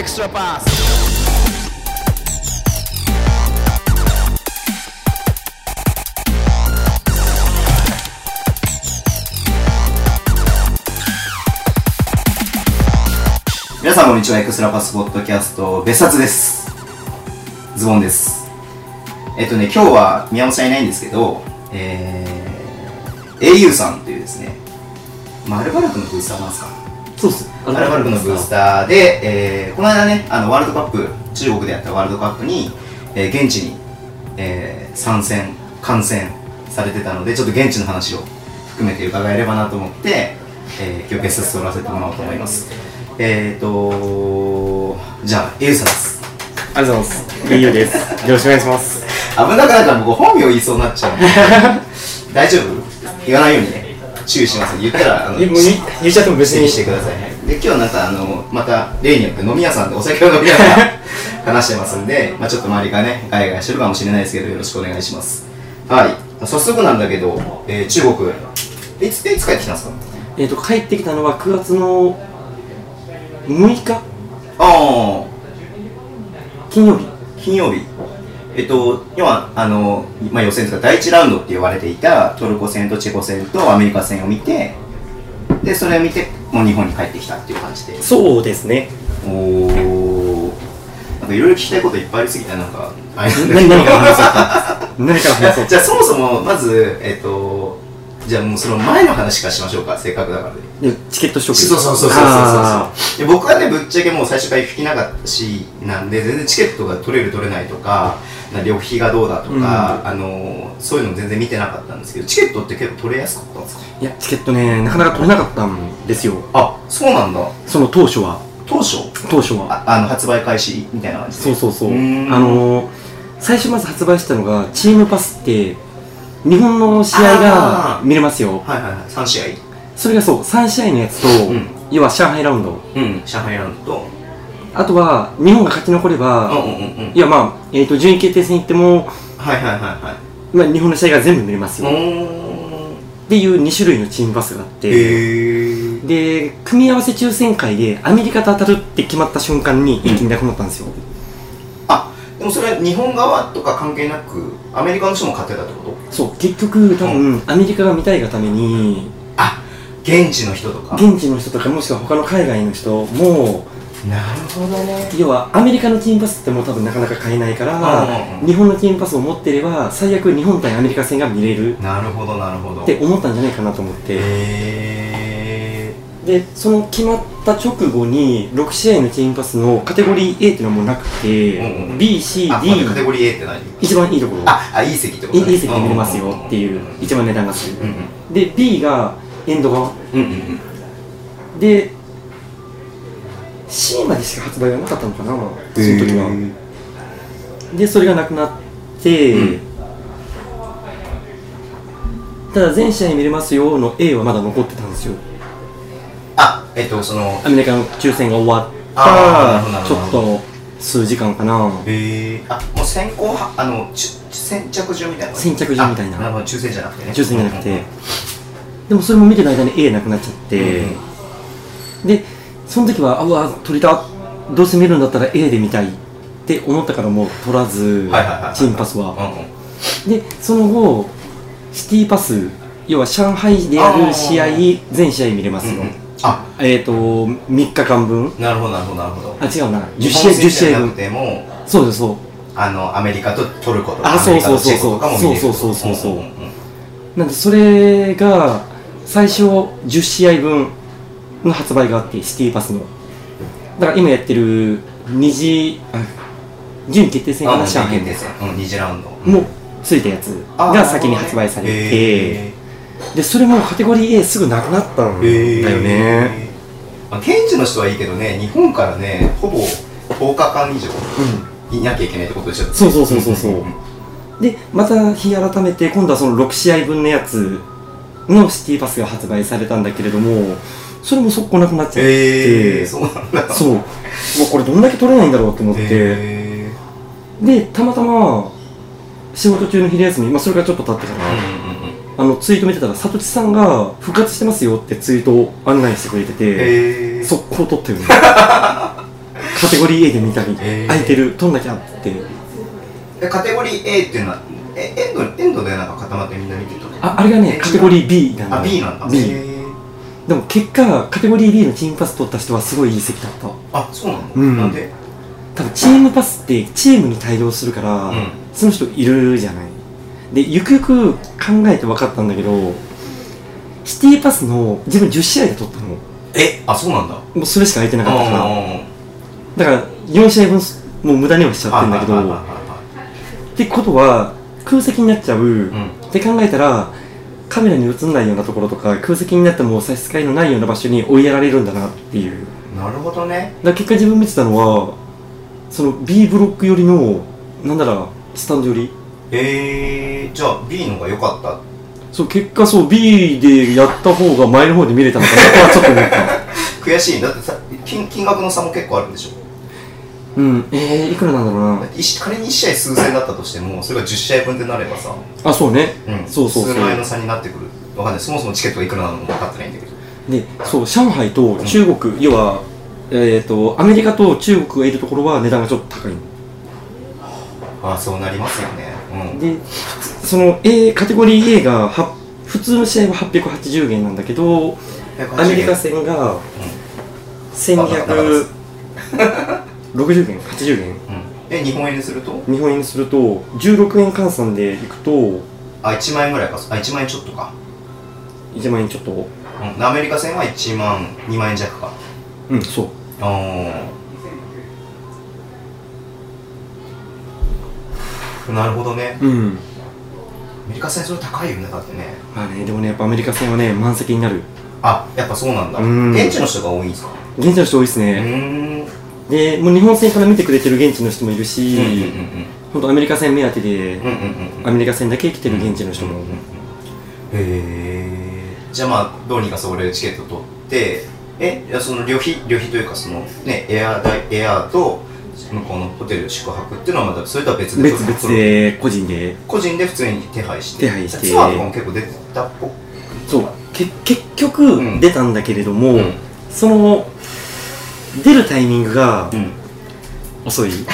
extra pass. 皆さんこんにちは。エクストラパスポッドキャスト別冊です。ズボンです。えっとね今日は宮本さんいないんですけどえー、au さんというですねまあアルバルクのブースターなんですか？そうっす。アルバルクのブースターで、えー、この間ねあのワールドカップ中国でやったワールドカップに、えー、現地に、えー、参戦観戦されてたのでちょっと現地の話を含めて伺えればなと思って、えー、今日ゲスト取らせてもらおうと思いますえーとじゃあ au さんですありがとうございます。いいよです。よろしくお願いします。危なくなったら僕本名言いそうになっちゃう大丈夫？言わないようにね注意します言ったらあの言言っちゃっても別にしてくださいね。で今日なんかあのまた例によって飲み屋さんでお酒を飲みながら話してますんで、まあ、ちょっと周りがねガヤガヤしてるかもしれないですけどよろしくお願いします。はい。早速なんだけど、えー中国いついつ帰ってきたんですか？えっと、帰ってきたのは9月の6日。ああ金曜日。金曜日えっと要はあの、まあ、予選とか第1ラウンドって言われていたトルコ戦とチェコ戦とアメリカ戦を見てでそれを見てもう日本に帰ってきたっていう感じでそうですね。おおなんかいろいろ聞きたいこといっぱいありすぎてなんか 何何から話そうか。何から話そう じゃあそもそもまずえっとじゃあもうその前の話からしましょうかせっかくだからねでチケット取得。そうそうそうそうそう僕はねぶっちゃけもう最初から行きなかったしなんで全然チケットが取れる取れないとかな旅費がどうだとか、あのそういうの全然見てなかったんですけどチケットって結構取れやすかったんですか？ーいや、チケットね、なかなか取れなかったんですよ。あそうなんだその当初は。当初？当初は。ああの発売開始みたいな感じで？そうそうそう。あのー、最初まず発売したのが、チームパスって、日本の試合が見れますよ。はいはいはい3試合それがそう、3試合のやつと、ん要は上海ラウンド。うん上海ラウンドとあとは、日本が勝ち残れば、うんうんうんうん。いやまあ、えー、と順位決定戦行っても、はいはいはいはい。まあ、日本の試合が全部見れますよ、っていう2種類のチームパスがあって、で組み合わせ抽選会でアメリカと当たるって決まった瞬間に一気になくなったんですよ、あでもそれは日本側とか関係なくアメリカの人も買ってたってこと？そう結局多分、アメリカが見たいがためにあ現地の人とか。現地の人とかもしくは他の海外の人もなるほどね。要はアメリカのチームパスってもう多分なかなか買えないから、うんうんうん。日本のチームパスを持ってれば最悪日本対アメリカ戦が見れるなるほどなるほど。って思ったんじゃないかなと思って、へでその決まった直後に6試合のチームパスのカテゴリー A っていうのはもうなくて、うんうん BCD カテゴリー A って何？一番いいところ。ああいい席ってこといいい席で見れますよっていう一番値段がする、うんうん。で B がエンド側。うんうんうん。で C までしか発売がなかったのかなその時は。でそれがなくなって、うん。ただ全試合見れますよの A はまだ残ってたんですよ。あえっとそのアメリカの抽選が終わったちょっと数時間かな。へえあもう先行はあのち先着順みたいな。先着順みたいな。あなるほど抽選じゃなくてね。抽選じゃなくて。でもそれも見てる間に A なくなっちゃって、でその時はあうわ取りたどうせ見るんだったら A で見たいって思ったからもう取らずチームパスはうんうん。でその後シティパス要は上海でやる試合全試合見れますよ、うんうん。あ。えっ、ー、と3日間分。なるほどなるほどなるほど。あ違うな。10日試合10本戦じゃなく試合分。そうですそう。あのアメリカとトルコとかあそうそうそうそう。そうそうそううんうんうん。なんでそれが最初10試合分の発売があってシティパスの。だから今やってる2次あ順位決定戦かあな上海決定戦。うん2次ラウンド。もついたやつが先に発売されて。へでそれもカテゴリー A すぐなくなったんだーよね。まあ、現地の人はいいけどね日本からねほぼ10日間以上いなきゃいけないってことでしょ。そうそうそうそうそう。んでまた日改めて今度はその6試合分のやつのシティパスが発売されたんだけれどもそれも速攻なくなっちゃって、へえそうそう。うわこれどんだけ取れないんだろうと思って。へでたまたま仕事中の昼休み、まあ、それからちょっと経ってから、ーうんうんうん。あのツイート見てたら、さとちさんが復活してますよってツイートを案内してくれてて、へえ速攻撮ってるの。カテゴリー A で見たり、えー。空いてる取んなきゃって。えカテゴリー A っていうのはえエンドエンドでなんか固まってみんな見てたのああれがねえカテゴリー B なんだあ B なんだ。B へでも結果カテゴリー B のチームパス取った人はすごいいい席だった。ーあそうなの、うん。なんで？多分チームパスってチームに対応するから、うん。その人いるじゃない。でゆくゆく考えて分かったんだけどシティパスの自分10試合で取ったの。もえあそうなんだ。うそれしか空いてなかったから。あだから4試合分もう無駄にはしちゃってるんだけど。ってことは空席になっちゃう、うん。って考えたらカメラに映んないようなところとか空席になっても差し支えのないような場所に追いやられるんだなっていう。いなるほどね。だ結果自分見てたのはその B ブロック寄りのなんならスタンド寄り。えー、じゃあ B の方が良かった。そう結果そう B でやった方が前の方で見れたのかなとはちょっと思った。悔しい。だってさ金金額の差も結構あるんでしょうん。えー、いくらなんだろうな。仮に1試合数千だったとしてもそれが10試合分ってなればさ、あそうね。うん、そうそうそう。数万円の差になってくる。わかんない。そもそもチケットがいくらなのか分かってないんだけど。でそう上海と中国、要はえっ、とアメリカと中国がいるところは値段がちょっと高いの。ああそうなりますよね。うん。でその A カテゴリー A がは普通の試合は880元なんだけどアメリカ戦が1260元80元。うん、え日本円にすると？日本円にすると16円換算でいくとあ1万円ぐらいか。あ1万円ちょっとか、1万円ちょっと。うん、アメリカ戦は1万2万円弱か。うんそう。ああなるほどね。うん。アメリカ戦それ高いよねだってね。まあねでもねやっぱアメリカ戦はね満席になる。あやっぱそうなんだ。うん。現地の人が多いんですか？現地の人多いですうね、ーんでもう日本戦から見てくれてる現地の人もいるし、本当アメリカ戦目当てで、アメリカ戦だけ来てる現地の人も、へえ。じゃあまあどうにかそれチケット取ってえいやその旅費旅費というかそのねエア代エアと向こうのホテル宿泊っていうのはまたそれとは別で。別々で個人で。個人で普通に手配して。手配して。ツアーとかも結構出てたっぽそう。け結局うん。出たんだけれども、うん。その出るタイミングがうん。遅い、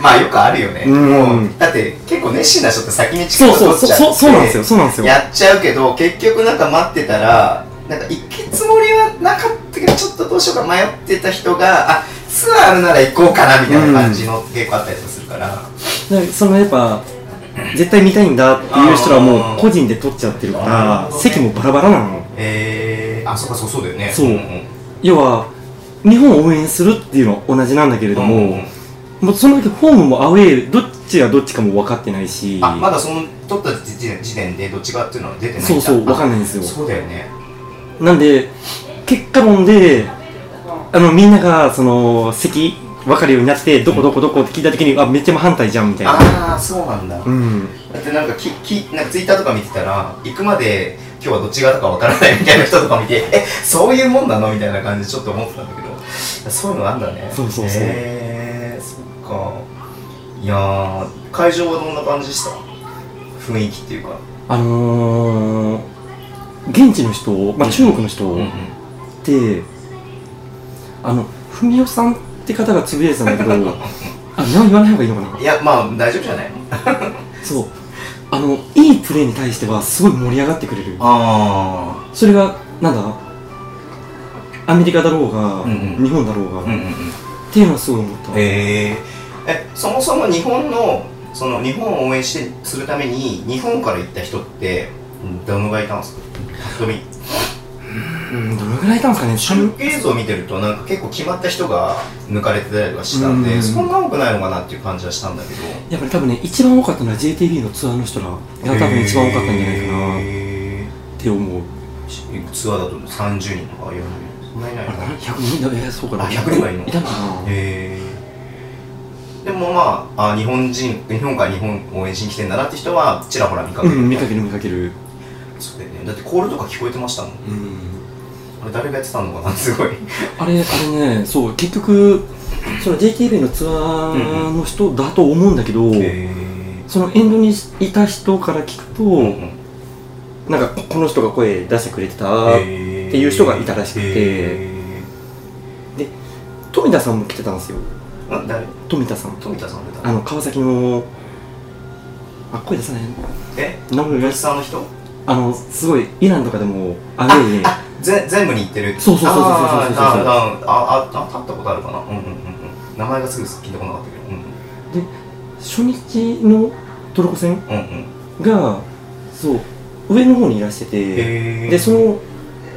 まあよくあるよね、うん。もうだって結構熱心な人って先にチケッそうト取っちゃってそうそうそうそうなんですよそうなんですよ。やっちゃうけど結局なんか待ってたらなんか行くつもりはなかったけどちょっとどうしようか迷ってた人があツアーあるなら行こうかなみたいな感じの結構あったりとかするから、でそのやっぱ絶対見たいんだっていう人はもう個人で取っちゃってるから席もバラバラなの。えー、あそうかそうそうだよね。そう。んん要は日本を応援するっていうのは同じなんだけれども、うん。うんもうその時ホームもアウェーどっちがどっちかも分かってないし。あまだその取った時点時点でどっちがっていうのは出てないそうそう分かんないんですよ。そうだよね。なんで結果論であのみんながその席分かるようになってどこどこどこって聞いた時にあめっちゃ真反対じゃんみたいな。ああそうなんだ、うん。だってなんかききなんかツイッターとか見てたら行くまで今日はどっち側だかわからないみたいな人とか見て えそういうもんなのみたいな感じでちょっと思ってたんだけどそういうのあんだね。そうそうそう。へえそっか。いやー会場はどんな感じでした？雰囲気っていうか。あのー、現地の人、まあ、中国の人うんうん。って、あの文雄さんって方がつぶやいてたんだけど あ何言わない方がいいのかな？いやまあ大丈夫じゃないの？そうあのいいプレーに対してはすごい盛り上がってくれる。あそれがなんだ？アメリカだろうが、うんうん。日本だろうが、あうんうんうん。っていうのはすごい思った、へええそもそも日本のその日本を応援してするために日本から行った人ってうんどのぐらいいたんですか？ぱっと見うんどのぐらいいたんですかね中継映像を見てるとなんか結構決まった人が抜かれてたりとかしたんで、うん。そんな多くないのかなっていう感じはしたんだけど。やっぱり多分ね一番多かったのは JTB のツアーの人らが多分一番多かったんじゃないかなっへて思う。ーツアーだと30人とか40人そんなにいないな100人だえそうかな。あ100人はいるの。いたのかな。でもまああ日本人日本から日本応援しに来てんだなって人はちらほら見かける、うん見かける見かけるそうだよね。だってコールとか聞こえてましたもん。うん。あれ誰がやってたのかな？すごい。あれあれねそう結局その JTB のツアーの人だと思うんだけど、へそのエンドにいた人から聞くと、ーうんうん。なんかこの人が声出してくれてたっていう人がいたらしくて。へ富田さんも来てたんですよ。富田さん。富田さん出たあの川崎のあ声出さない。え？名前吉さんの人？あのすごいイランとかでもアウェイであぜ全部に行ってる。そうそうそうそうそうそう。あーあーあーああ会ったことあるかな。うんうんうんうん。名前がすぐ聞いたことなかったけどうん初日のトルコ戦うんうん。うんがそう上の方にいらしててでその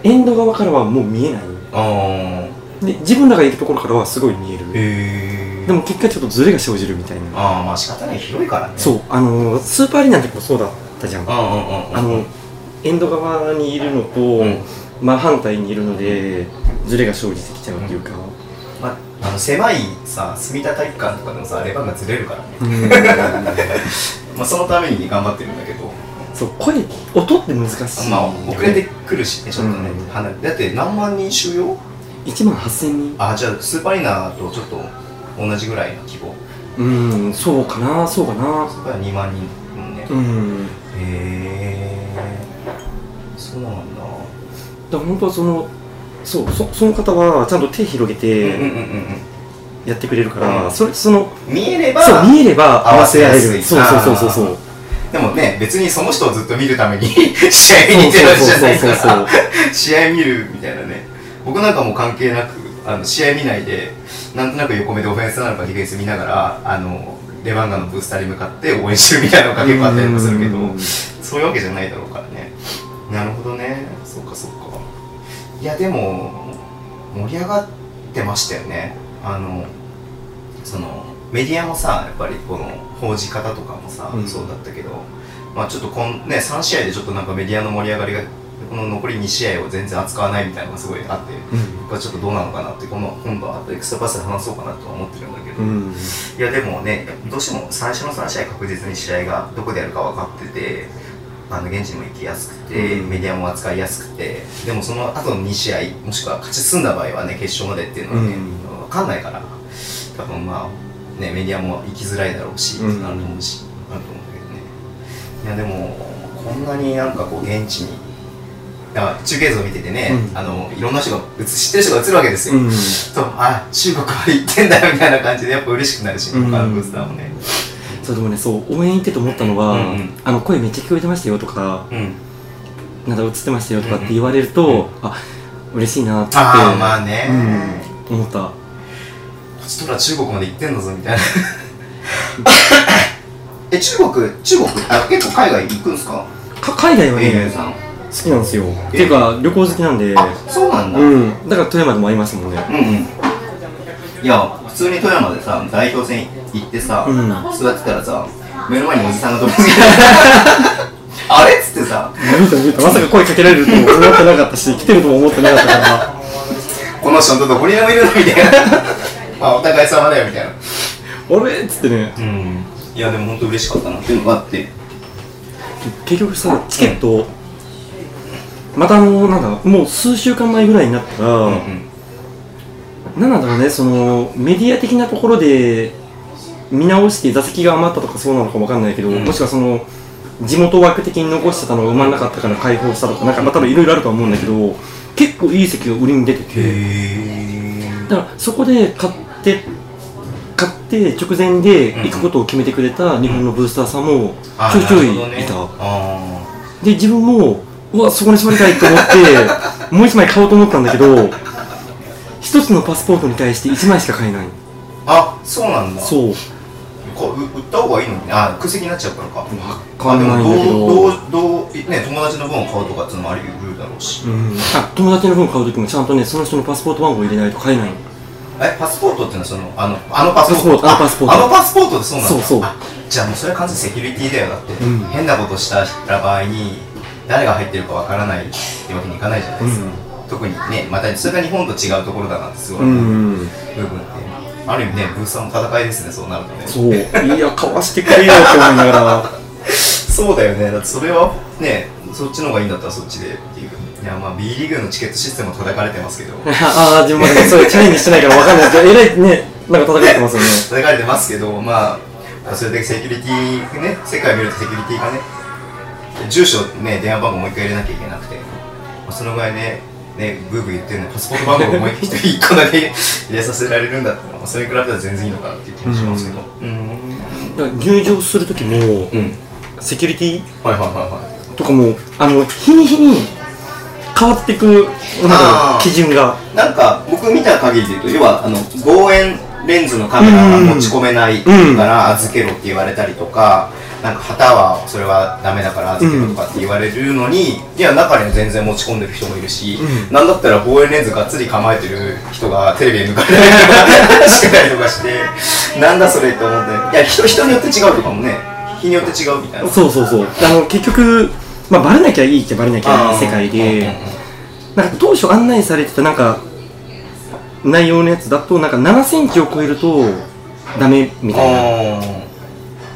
エンド側からはもう見えない。あで自分らがいるところからはすごい見える。でも結果ちょっとズレが生じるみたいな。ああまあ仕方ない。広いからね。そうあのスーパーアリーナの時もそうだったじゃん。あのエンド側にいるのと、ん。真反対にいるのでズレが生じてきちゃうっていうか、まあ、あの狭いさ住田体育館とかでもさレバーがずれるからね。うん。まあそのために頑張ってるんだけど。そう声音って難しい。まあ遅れてくるしねちょっとね、うん。離れだって何万人収容？1万8000人。あじゃあスーパーアリーナとちょっと同じぐらいの規模。うんそうかなそうかな。スーパーアリーナ2万人もんね、うん。へえそうなんだ。だから本当はそのそうそその方はちゃんと手広げてやってくれるから、うん。それその見えればそう見えれば合わせ合わせやすいる。そうそうそうそう。そうでもね別にその人をずっと見るために 試合に出てるわけじゃないか試合見るみたいなね。僕なんかもう関係なくあの試合見ないでなんとなく横目でオフェンスなのかディフェンス見ながらあのレバンガのブースターに向かって応援してるみたいなのが結構あったりもするけどうん。そういうわけじゃないだろうからねなるほどね。そうかそうか。いやでも盛り上がってましたよね。あのそのメディアもさやっぱりこの報じ方とかもさ、うん。そうだったけどまあちょっとこんね3試合でちょっとなんかメディアの盛り上がりがこの残り2試合を全然扱わないみたいなのがすごいあって、うん。僕はちょっとどうなのかなってこの今度はエクストラパスで話そうかなとは思ってるんだけど、うん。いやでもねどうしても最初の3試合確実に試合がどこでやるか分かっててあの現地にも行きやすくて、うんメディアも扱いやすくてでもその後の2試合もしくは勝ち進んだ場合はね決勝までっていうのはね、うん。分かんないから多分まあねメディアも行きづらいだろうし、うん。なると思うしなると思うんだけどね。いやでもこんなになんかこう現地に中継図を見ててね、うん。あのいろんな人が映知ってる人が映るわけですよ、うん。とあ中国は行ってんだよみたいな感じでやっぱ嬉しくなるし、うん。他のブースターもねそうでもねそう応援行ってて思ったのは、うんうん。あの声めっちゃ聞こえてましたよとかうん。なんか映ってましたよとかって言われると、うんあ嬉しいなってああまあね、うん、思った。こっちとら中国まで行ってんだぞみたいな。え中国中国あ結構海外行くんですか？か海外はね、AU さん。好きなんですよ。っていうか旅行好きなんで。あそうなんだ、うん。だから富山でも会いましたもんね。うんうん。いや普通に富山でさ代表戦行ってさ、うん。座ってたらさ目の前におじさんが飛びつけて あれっつってさ見た見た。まさか声かけられると思ってなかったし来てるとも思ってなかったから。この人とどこにでもいるのみたいな。まあお互い様だよみたいな。あれっつってね。うん。いやでも本当嬉しかったな。っていうのがあって。結局さチケット、またあのなんだもう数週間前ぐらいになったら、うんうんなん。なんだろうねそのメディア的なところで見直して座席が余ったとかそうなのかわかんないけど、うん。もしくはその地元枠的に残してたのが埋まんなかったから開放したとかなんかまあ多分いろいろあるとは思うんだけど結構いい席が売りに出てて。へだからそこで買って買って直前で行くことを決めてくれた日本のブースターさんもちょいちょいいた、あで自分もうわそこに座りたいと思って もう一枚買おうと思ったんだけど一つのパスポートに対して1枚しか買えない。ーあそうなんだ。そうこう売った方がいいの？にねあ空席になっちゃうからか。わかんないんだけど。どね友達の分を買うとかっていうのもあり得るだろうし、うん。あ友達の分買う時もちゃんとねその人のパスポート番号入れないと買えない。のえパスポートっていうのはそのあのあのパスポート？パスポートああのパスポートでそうなんだ。そうそう。あじゃあもうそれは完全にセキュリティだよ。だって、うん。変なことした場合に誰が入ってるかわからないってわけにいかないじゃないですか、特にねまたそれが日本と違うところだなってすごい、うん、部うん、分ってある意味ねブースターの戦いですねそうなるとね。そう。いや買わしてくれよって思いながら。そうだよね。だってそれはねそっちの方がいいんだったらそっちでっていういやまあ B リーグのチケットシステムも叩かれてますけど。ああ自分まだそれチャレンジしてないからわかんないですけどえらいねなんか叩かれてますよね。叩かれてますけどまあそれだけセキュリティね世界見るとセキュリティがね住所ね電話番号もう一回入れなきゃいけなくて、まあ、そのぐらいねねブーブー言ってるのにパスポート番号思いっきり1個だけ入れさせられるんだったらそれに比べたら全然いいのかなっていう気もしますけど。うん。入場する時もうん。セキュリティはいはいはいはい。とかもあの日に日に変わっていくなん基準が。なんか僕見た限りで言うと要はあの望遠レンズのカメラが持ち込めないから預けろって言われたりとか、なんか旗はそれはダメだから預けろとかって言われるのに、いや中には全然持ち込んでる人もいるし、うん。なんだったら望遠レンズがっつり構えてる人がテレビで抜かれたりとかしてたりとかしてなんだそれって思って。いや人人によって違うとかもね日によって違うみたいな。そうそうそう。あの結局まあバレなきゃいいっちゃバレなきゃいい世界うんうんうん。でなんか当初案内されてたなんか内容のやつだとなんか7センチを超えるとダメみたいな。あ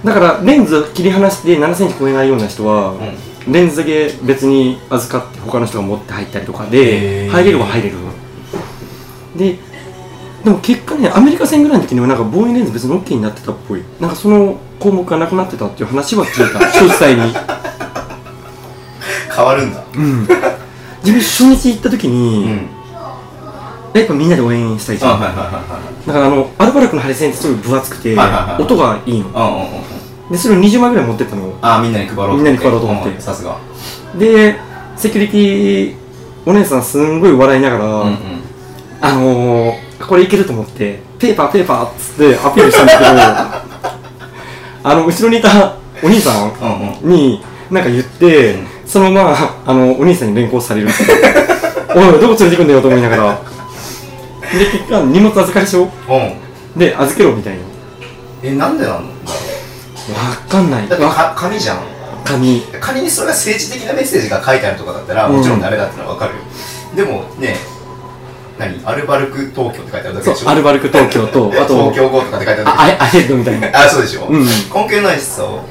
だからレンズ切り離して7センチ超えないような人は、ーうん。レンズだけ別に預かって他の人が持って入ったりとかで入れるは入れる。ででも結果ねアメリカ戦ぐらいの時にはなんか望遠レンズ別に OK になってたっぽい。なんかその項目がなくなってたっていう話は聞いた。詳細に。変わるんだ。うん。自分初日行った時うに、ん。やっぱみんなで応援したいじゃん、いはいはいはいだからあのアルバルクのハリセンってすごい分厚くて、はいはいはい音がいいのでそれを20枚ぐらい持ってったのあみんなに配ろうみんなに配ろうと思って。んさすが。でセキュリティお姉さんすんごい笑いながら、うんうん。あのー、これいけると思ってペーパーペーパーっつってアピールしたんだけど あの後ろにいたお兄さんうんうん。になんか言って、うん。そのままあのお兄さんに連行されるって おいどこ連れてくんだよと思いながら。で結果荷物預かり証う。ん。で預けろみたいな。えなんでなんだろわかんない。うわだってか紙じゃん。紙。仮にそれが政治的なメッセージが書いてあるとかだったらもちろんダメだってのは分かるよ、でもね何？アルバルク東京って書いてあるだけそうでしょ？アルバルク東京とあと東京語とかって書いてあるだあアヘアヘッドみたいな。けあそうでしょ、うん。根拠ないしさ。うん。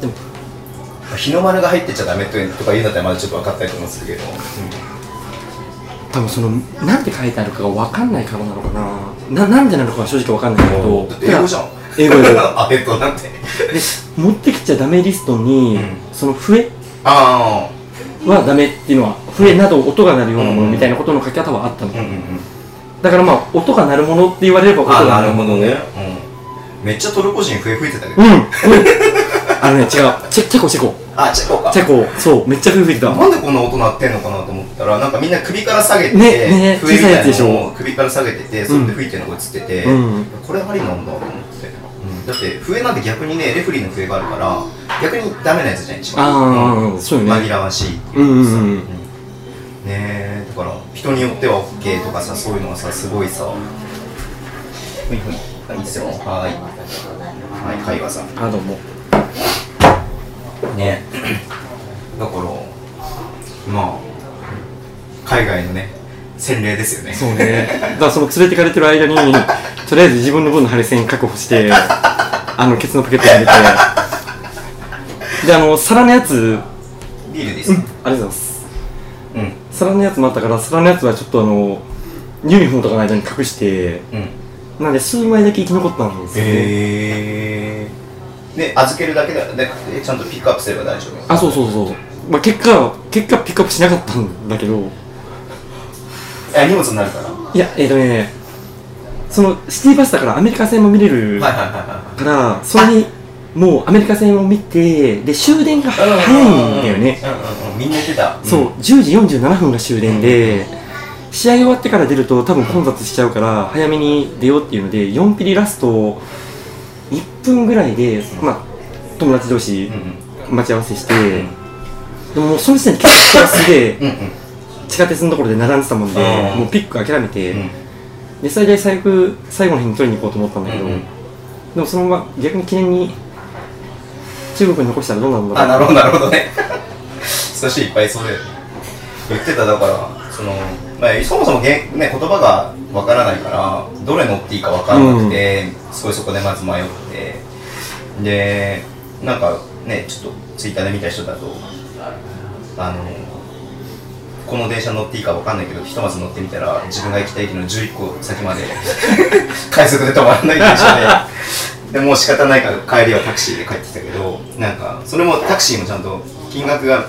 でも日の丸が入ってちゃダメとか言うんだったらまだちょっと分かったりとかもするけど、多分そのなんて書いてあるかがわかんないからなのかな。ななんでなのかは正直わかんないけど。英語じゃん英語英語 あえっとなんて。で持ってきちゃダメリストに、うん。その笛？あはダメっていうのは笛など音が鳴るようなものみたいなことの書き方はあったの、あうんうんうん。だからまあ音が鳴るものって言われれば音あが鳴るもの。なるほどね、うん、めっちゃトルコ人笛吹いてたけど、うん。うん。あのね違う。チェチェコチェコ。あチェコか。チェコ。そう。めっちゃ笛吹いてた。なんでこんな音鳴ってんのかなと思ったらなんかみんな首から下げて、ねね笛みたいな小さいやつでしょ。のを首から下げててそれで吹いてるのが映ってて、うん。これありなんだと思って、うん、だって笛なんて逆にねレフェリーの笛があるから逆にダメなやつじゃん一番。あーんそうよね。紛らわしいっていう。かさうんうん。うん。ねえだから人によっては OK とかさそういうのがさすごいさ。ふいふい。あいいっすよはい。はい会話さん。あどうも。ねだからまあ海外のね洗礼ですよね。そうね。だからその連れてかれてる間にとりあえず自分の分のハリセン確保して あのケツのポケットに入れて。であの皿のやつビールですありがとうございます。うん皿のやつもあったから皿のやつはちょっとあのユニフォームとかの間に隠してうん。なんで数枚だけ生き残ったんですよね、へえで預けるだけだでちゃんとピックアップすれば大丈夫？あそうそうそう。まあ結果結果ピックアップしなかったんだけどあ荷物になるから。いやえっ、とねそのシティバスだからアメリカ戦も見れるはいからそれにもうアメリカ戦を見てで終電が早いんだよね。うんうんうんみんな言ってた。そう10時47分が終電で試合終わってから出ると多分混雑しちゃうから早めに出ようっていうので4ピリラスト1分ぐらいでまあ友達同士うん待ち合わせしてうんでもその時点で結構すげえうんうん地下鉄のところで並んでたもんでもうピック諦めて、うん。で最大最悪最後の日に取りに行こうと思ったんだけど、うん。うんでもそのまま逆に記念に中国に残したらどうなるんだあなるほどなるほどね。そういっぱいいそうだよね言ってただからその、まあ、そもそもげん、ね、言葉がわからないからどれ乗っていいかわからなくて、すごいそこでまず迷ってでなんかねちょっとツイッターで見た人だとあのこの電車乗っていいかわかんないけどひとまず乗ってみたら自分が行きたい駅の11個先まで 快速で止まらない電車ででもう仕方ないから帰りはタクシーで帰ってきたけどなんかそれもタクシーもちゃんと金額が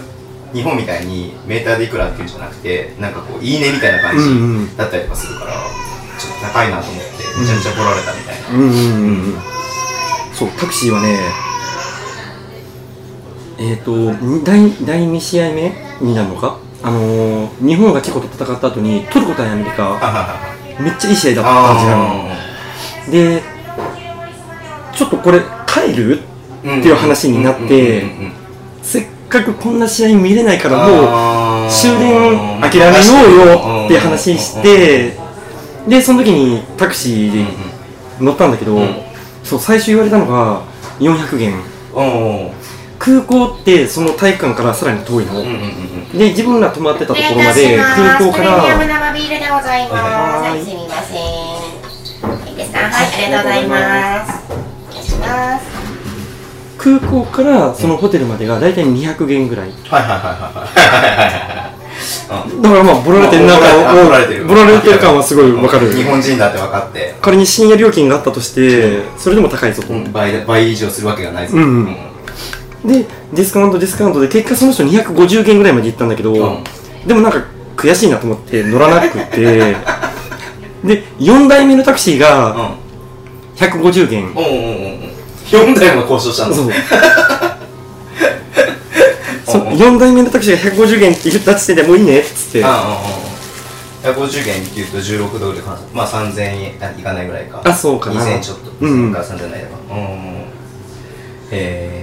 日本みたいにメーターでいくらっていうんじゃなくてなんかこういいねみたいな感じだったりとかするから、ちょっと高いなと思ってめちゃめちゃ来られたみたいな、うんうんうんうん。そうタクシーはねえっ、ー、と第第2試合目になるのか？あのー、日本がチェコと戦った後にトルコ対アメリカめっちゃいい試合だった感じなのでちょっとこれ帰る？っていう話になってせっかくこんな試合見れないからもう終電諦めようよって話してでその時にタクシーで乗ったんだけど、うん。そう最初言われたのが400元空港ってその体育館からさらに遠いの、うんうんうんで自分ら泊まってたところまで空港かプレミアムら生ビールでございます。ははい。い、すみません。いい。ですかはい、ありがとうございます。ます。空港からそのホテルまでが大体200元ぐらい。はいはいはいはいはい。だからまあボラれてるなまあボラれてる。ボラれてる感はすごいわかる。日本人だって分かって。仮に深夜料金があったとしてそれでも高いぞと、倍倍以上するわけがないぞうんでディスカウントディスカウントで結果その人250元ぐらいまで行ったんだけど、うん。でもなんか悔しいなと思って乗らなくて。で4台目のタクシーがうん。150元、うんうんうんう。ん4台も交渉したんだそう。そうんう。ん4台目のタクシーが150元って言った時点でもういいねっつって。ああ150元っていうと16ドルで換算まあ3000円いかないぐらいか。あそうかな。2000円ちょっと。うんうん。2000円から3000円ないだかうんへえ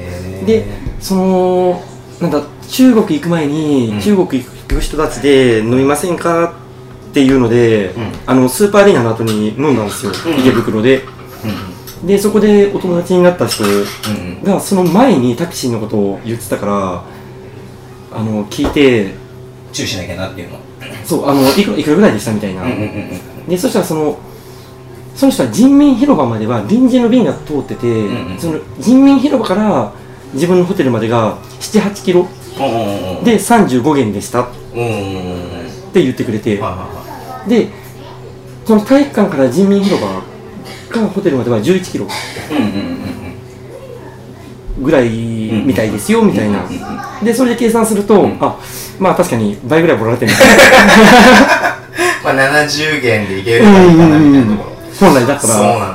でそのなんだ中国行く前に、うん。中国行く人たちで飲みませんかっていうので、ん。あのスーパーアリーナの後に飲んだんですよ、うん。池袋で。うん。でそこでお友達になった人がその前にタクシーのことを言ってたからあの聞いて注意しなきゃなっていうの。そうあのいくらいくらぐらいでしたみたいな、でそしたらそのその人は人民広場までは臨時の便が通ってて、んうん。その人民広場から自分のホテルまでが78キロで35元でしたって言ってくれて、でその体育館から人民広場からホテルまでは11キロぐらいみたいですよみたいな、でそれで計算すると、あまあ確かに倍ぐらいもられてる。まあ70元でいけるかなみたいなところ。本来だったそうら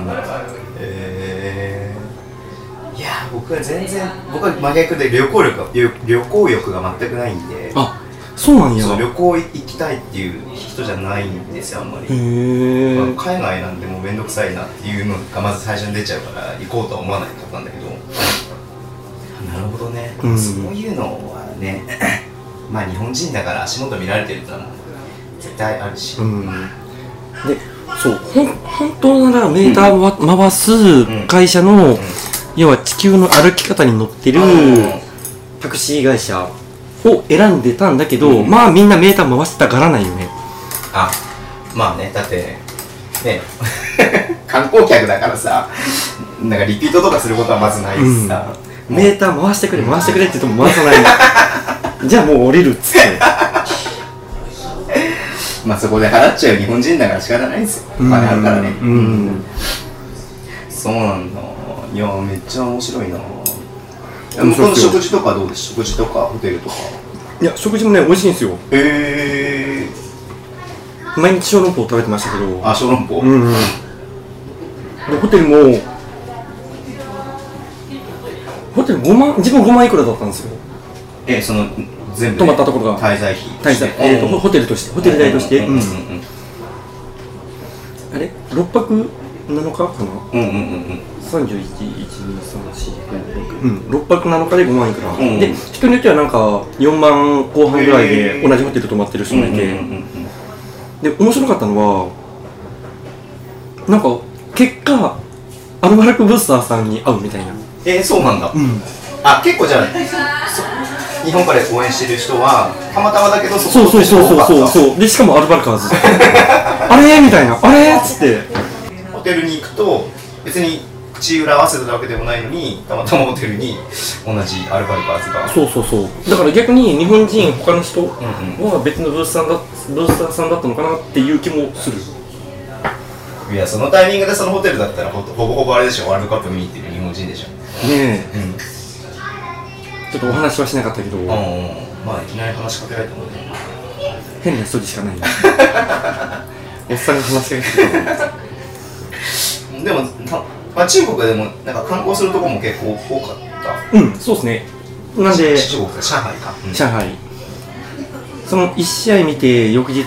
僕は全然僕は真逆で旅行力が旅旅行欲が全くないんで。あそうなんや。旅行行きたいっていう人じゃないんですよあんまり、へえ。まあ海外なんてもう面倒くさいなっていうのがまず最初に出ちゃうから行こうとは思わなかったんだけど。なるほどね、うん。そういうのはね まあ日本人だから足元見られてるってのは絶対あるし、うん。でそうほん本当ならメーターを回す会社の、要は地球の歩き方に乗ってるうん。タクシー会社を選んでたんだけど、うん。まあみんなメーター回してたがらないよね。あまあねだってね。観光客だからさなんかリピートとかすることはまずないしさ、メーター回してくれ回してくれって言っても回さないの。じゃあもう降りるっつって。まあそこで払っちゃう日本人だから仕方ないんですよ。お金あるからね。うん。うん。そうなんだいやめっちゃ面白いな。向こうの食事とかどうです食事とかホテルとか。いや食事もね美味しいんですよ。へえ毎日小籠包食べてましたけど。あ小籠包、うんうん。でホテルもホテル5万自分5万いくらだったんですよ。えその全部で泊まったところが。滞在費滞在、えー、とホホテルとしてホテル代として、うんうんうんあれ？6泊7日かな？うんうんうんうん31、1、2、3、4、5、6うん、6泊7日で5万いくら、んで、人によってはなんか4万後半ぐらいで同じホテル泊まってる人もいて、で、面白かったのは、なんか、結果、アルバルクブースターさんに会うみたいな。えー、そうなんだ、うん。あ結構じゃあそ日本から応援してる人はたまたまだけどそそうそうそうそうそううそう。で、しかもアルバルカーズ。あれ？みたいな。あれ？っつって。ホテルに行くと別に口裏合わせたわけでもないのにたまたまホテルに同じアルバルカーズがそうそうそう。だから逆に日本人、他の人うんは別のブースさんだブースターさんだったのかなっていう気もする。いやそのタイミングでそのホテルだったらほほぼほぼあれでしょ。ワールドカップ見に行ってる日本人でしょ。ねえ。うん。ちょっとお話はしなかったけど、うんまあいきなり話しかけられてもね。変な人でしかない。おっさんが話しかけてでもた、まあ、中国でもなんか観光するとこも結構多かった。うんそうですね。なんで。中国か上海か、うん。上海。その1試合見て翌日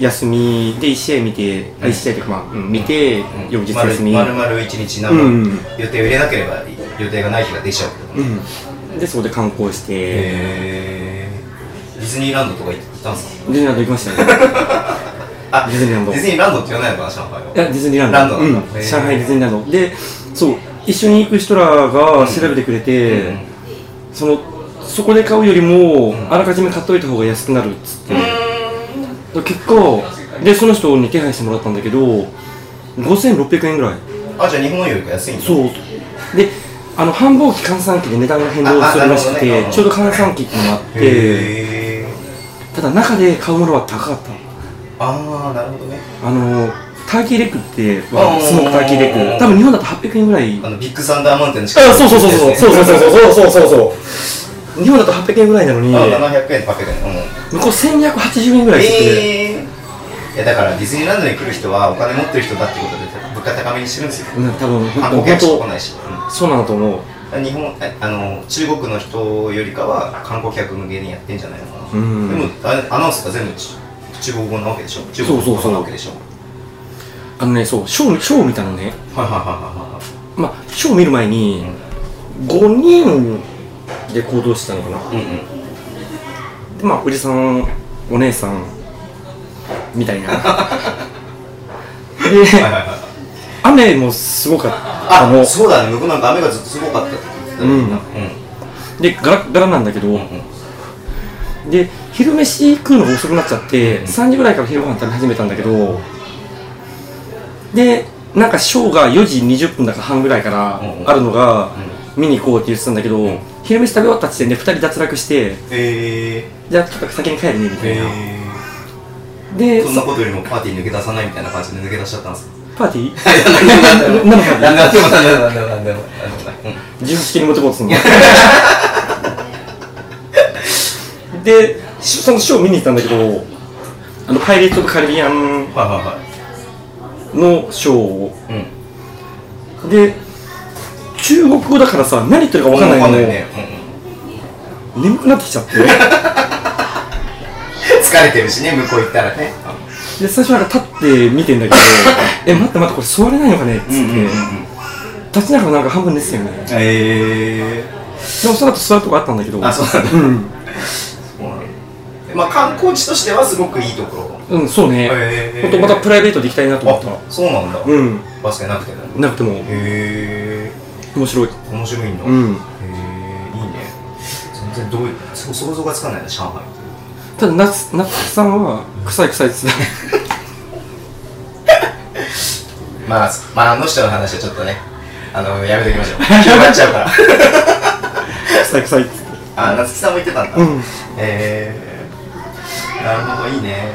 休みで1試合見て、あ1試合というかまあ、うん。見て、うん。翌日休み。丸々一日何もうん。予定を入れなければ予定がない日が出ちゃうけど、うん。でそこで観光して、ディズニーランドとか行ったんですか？ディズニーランド行きましたね あディズニーランド。ディズニーランドって言わないのかな上海は。いやディズニーランド。ランドなんだ。うん、上海ディズニーランド。でそう一緒に行く人らが調べてくれて、うん。そのそこで買うよりも、ん。あらかじめ買っといた方が安くなるっつって、結果でその人に手配してもらったんだけど5600円ぐらい。あじゃあ日本よりか安いんだ。そう。であの繁忙期換算期で値段が変動するらしくて、ね。うん。ちょうど換算期っていうのがあって。へただ中で買うものは高かったーああなるほどね。あのターキーレッグってあー。スモークターキーレッグ多分日本だと800円ぐらい。あのビッグサンダーマウンテンの近く。あそうそうそうそう。そうそうそうそうそうそうそう。日本だと800円ぐらいなのに。あ700円と800円うん。向こう1280円ぐらいしてて、ええいやだからディズニーランドに来る人はお金持ってる人だってことで物価高めにしてるんですよ。うん多分観光本客しか来当ないし、そうなんだと思う。うん日本えあの中国の人よりかは観光客向けにやってんじゃないのかな、うん。でもあアナウンスが全部ち中国語なわけでしょ？中国語そうそう。そうなわけでしょ？あのねそうショーショーを見たのね。はいはいはいはまあショーを見る前に5人で行動してたのかな。うんうん。でまあおじさんお姉さんみたいな。ではいはいはい雨もすごかったあのそうだね。向こうなんか雨がずっとすごかったって言ってたよみんな。でガラガラなんだけど、うんうん。で昼飯食うのが遅くなっちゃって、3時ぐらいから昼ご飯食べ始めたんだけどでなんかショーが4時20分だか半ぐらいからあるのが、見に行こうって言ってたんだけど、昼飯食べ終わった時点で2人脱落してえじゃあちょっと先に帰るねみー、たいな、えでー、そんなことよりもパーティー抜け出さないみたいな感じで抜け出しちゃったんですか？パーティー？何何のパーティーでも何でも何でも何でも何でもうん18金に持ってこうとするのでしそのショー見に行ったんだけどあのパイレーツ・オブ・カリビアンのショーを。うん。で中国語だからさ何言ってるか分かんないの。わかんないね、眠くなってきちゃって。疲れてるしね向こう行ったらね。で最初なんか立って見てんだけど え待って待ってこれ座れないのかね？っつって、立ちながらなんか半分寝てたよねえでもその後座るとこあったんだけど。あそうなんだ。うん、そうなんだまあ観光地としてはすごくいいところ。うん、そうね、へー。ほんとまたプライベートで行きたいなと思った。あそうなんだ、うん。バスケなくても。なくても。へえ面白い。面白いんだ、うん。へえいいね。全然どういうそ想像がつかないな上海。ただ夏夏さんは臭い臭いっつってまあまああの人の話はちょっとねあのやめときましょう。広がっちゃうから。臭い臭いっつってあ夏木さんも言ってたんだ、うん。えー、なるほどいいね。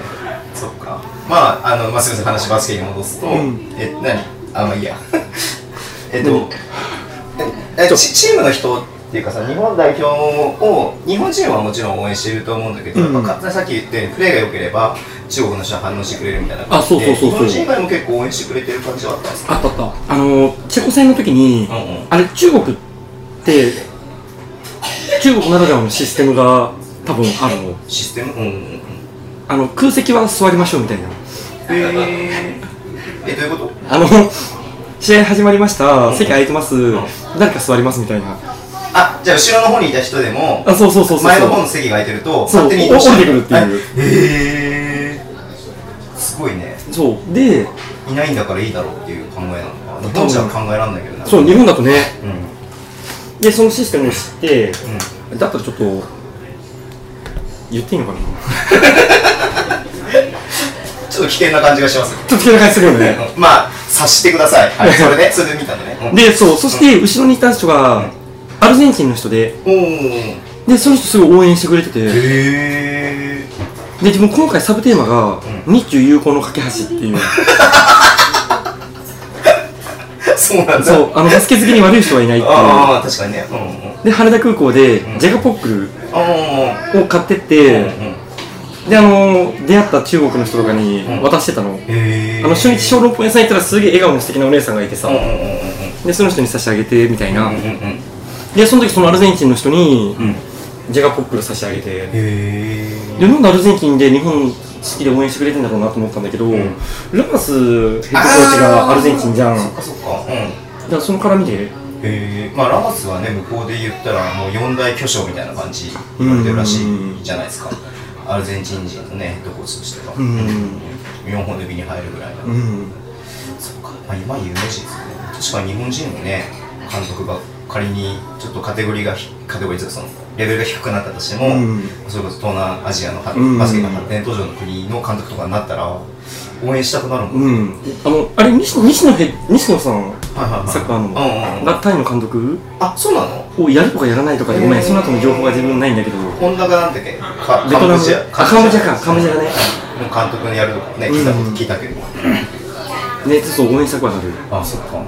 そっか。まああの、まあ、すみません。話バスケに戻すと、うん。え何？あまあいいや。えっと何？ええチチームの人っていうかさ日本代表を日本チームはもちろん応援してると思うんだけど、うん。やっぱかさっき言ってプレーが良ければ中国の人は反応してくれるみたいな。感じであそうそうそうそう。日本人以外も結構応援してくれてる感じはあったんですか？あったあった。あのチェコ戦の時に、うんうん。あれ中国って中国ならではのシステムが多分あるの。システム？うんあの空席は座りましょうみたいな。えー、えどういうこと？あの 試合始まりました。席空いてます。誰か座りますみたいな。あじゃあ後ろの方にいた人でもあそうそうそうそう前の方の席が空いてるとそう勝手に降りてくるっていう。へえすごいね。そう。でいないんだからいいだろうっていう考えなのか。日本じゃ考えられないけどな。そう日本だとね。うん。でそのシステムを知ってうん。だったらちょっと言っていいのかな？ち ょっと危険な感じがしますちょっと危険な感じするよね。う んまあ察してください。はい。それでそれで見たのね。うん。でそうそして後ろにいた人がアルゼンチンの人ででその人すごい応援してくれてて。でへえ自分今回サブテーマが「日中友好の架け橋」っていう。そうなんだ。そうあのバスケ好きに悪い人はいないっていう。ああ確かにね。うんうん。で羽田空港でん。ジャガポックルあを買ってっうんて、うんであの出会った中国の人とかにうん。渡してたの、あの初日小籠包屋さん行ったらすげえ笑顔の素敵なお姉さんがいてさ、うんうんうんうん。でその人に差し上げてみたいな、うんうんうんでその時そのアルゼンチンの人に、うん。ジャガポックル差し上げて、へでなんでアルゼンチンで日本好きで応援してくれてんだろうなと思ったんだけど、ん。ラマスヘッドコーチがアルゼンチンじゃん。だそっかそっか。うん。からその絡みで？へえまあラマスはね向こうで言ったらもう四大巨匠みたいな感じ言われてるらしいじゃないですかアルゼンチン人のねヘッドコーチとしてはうん。4本指に入るぐらいのうん。そっか。まあ今有名人ですね。確かに日本人のね監督が仮にちょっとカテゴリーがひカテゴリーというかそのレベルが低くなったとしても、うん。それこそ東南アジアのはうん。バスケが発展途上の国の監督とかになったら応援したくなるもん、うん。あのあれ西野西野へ西野さんはいはいはい。サッカーの。うんうんうん。がタイの監督？あそうなの？をやるとかやらないとかでごめん。その後の情報が自分ないんだけど。ホンダがなんだっけ？かベトナム。カンボジア。あカンボジアか。カンボジア。だね。の監督にやるとかね聞いたことうん聞いたけど、ねちょっと応援したくはなる。あそっか。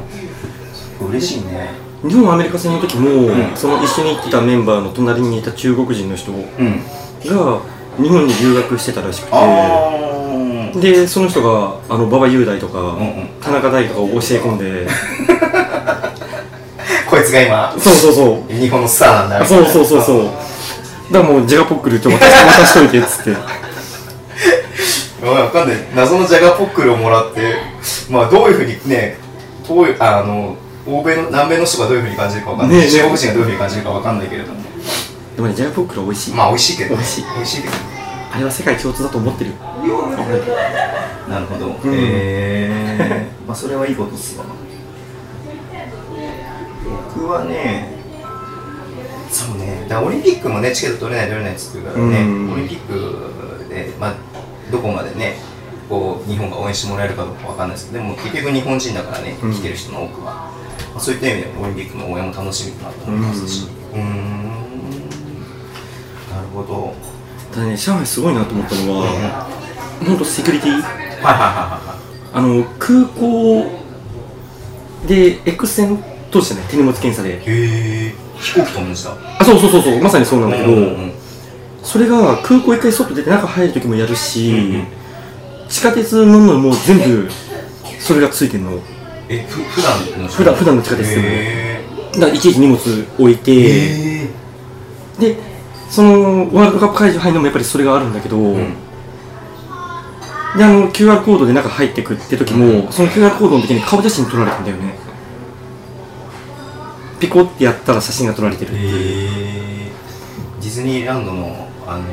嬉しいね。日本アメリカ戦の時も、ん。その一緒に行ってたメンバーの隣にいた中国人の人がうん。日本に留学してたらしくて。あーでその人があの馬場雄大とか、んうん。田中大とかを教え込んで。こいつが今そうそうそう。日本のスターなんだ。あそうそうそうそう。だからもうジャガポックルちょっと渡し といてっつって。わかんない。謎のジャガポックルをもらってまあどういうふうにねあの欧米の南米の人がどういうふうに感じるかわかんない、ね中国人がどういうふうに感じるかわかんないけれども。でもねジャガポックルは美味しい、まあ美味しいけどね。美味しい。美味しいけどねあれは世界共通だと思ってるなるほど、ん。へえまあそれはいいことっすわ。僕はねそうね。だオリンピックもねチケット取れない取れないっつってるからね、うん。オリンピックで、まあ、どこまでねこう日本が応援してもらえるかどうかわかんないですけどでも結局日本人だからね、うん。来てる人の多くは、まあ、そういった意味でオリンピックの応援も楽しみかなと思いますし。うーん。なるほどただね上海すごいなと思ったのは本当セキュリティ。はいはいはいはあの空港で X 線通したね手荷物検査で。へえ。飛行機飛んでした？あそうそうそうそうまさにそうなんだけど、うんうんうん。それが空港一回外出て中入る時もやるし、うんうん。地下鉄乗るのも全部それがついてんの。えふ普段の普段普段の地下鉄で。もへだからいちいち荷物置いーて、へでそのワールドカップ会場入るのもやっぱりそれがあるんだけど、ーうん。であの QR コードで中入ってくって時も、うん。その QR コードの時に顔写真撮られてんだよね。ピコってやったら写真が撮られてるっていう、ディズニーランドのあの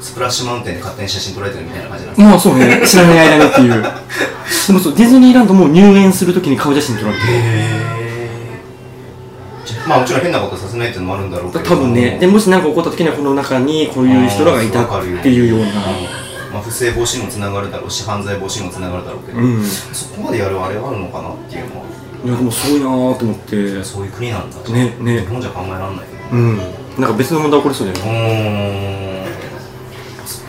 スプラッシュマウンテンで勝手に写真撮られてるみたいな感じなんですか？まあそうね。知らない間にっていう。でもそうディズニーランドも入園する時に顔写真撮られてるまあもちろん変なことさせないっていうのもあるんだろうけど。多分ね。でもし何か起こった時にはこの中にこういう人らがいたっていうような。まあ、不正防止にもつながるだろうし犯罪防止にもつながるだろうけど、うん。いそこまでやるあれはあるのかなっていうのは。やでもすごいなーと思って。そういう国なんだと。ねね。日本じゃ考えられないけどうん。なんか別の問題起こりそうだようね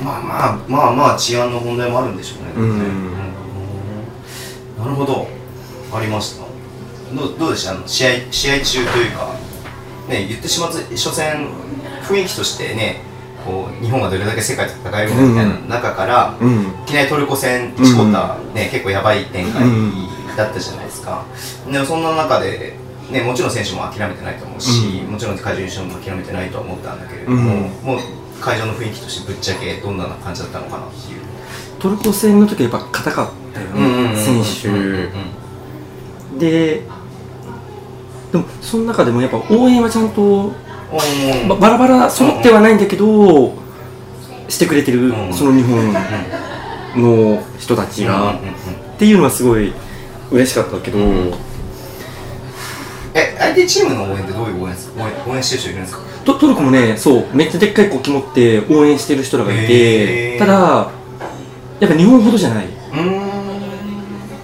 ーん。まあまあまあまあ治安の問題もあるんでしょうね。うん。うん。なるほど。ありました。どうどうでした？あの試合試合中というか、ね、言ってしまうと初戦雰囲気としてね、こう日本がどれだけ世界と戦えるかみたいな中から、うん。いきなりトルコ戦1クォーター、ね結構やばい展開うん。だったじゃないですか。でもそんな中で、ね、もちろん選手も諦めてないと思うし、もちろん会場優勝も諦めてないとは思ったんだけれども、うん。もう会場の雰囲気としてぶっちゃけどんな感じだったのかなっていう。トルコ戦の時はやっぱ硬かったよね選手ででもその中でもやっぱ応援はちゃんとバラバラ揃ってはないんだけどしてくれてるうん。その日本の人たちが。っていうのはすごい嬉しかったけど。うんえ相手チームの応援ってどういう応援ですか応援応援してる人いるんですか？トトルコもねそうめっちゃでっかい国旗持って応援してる人らがいてただやっぱ日本ほどじゃない。うー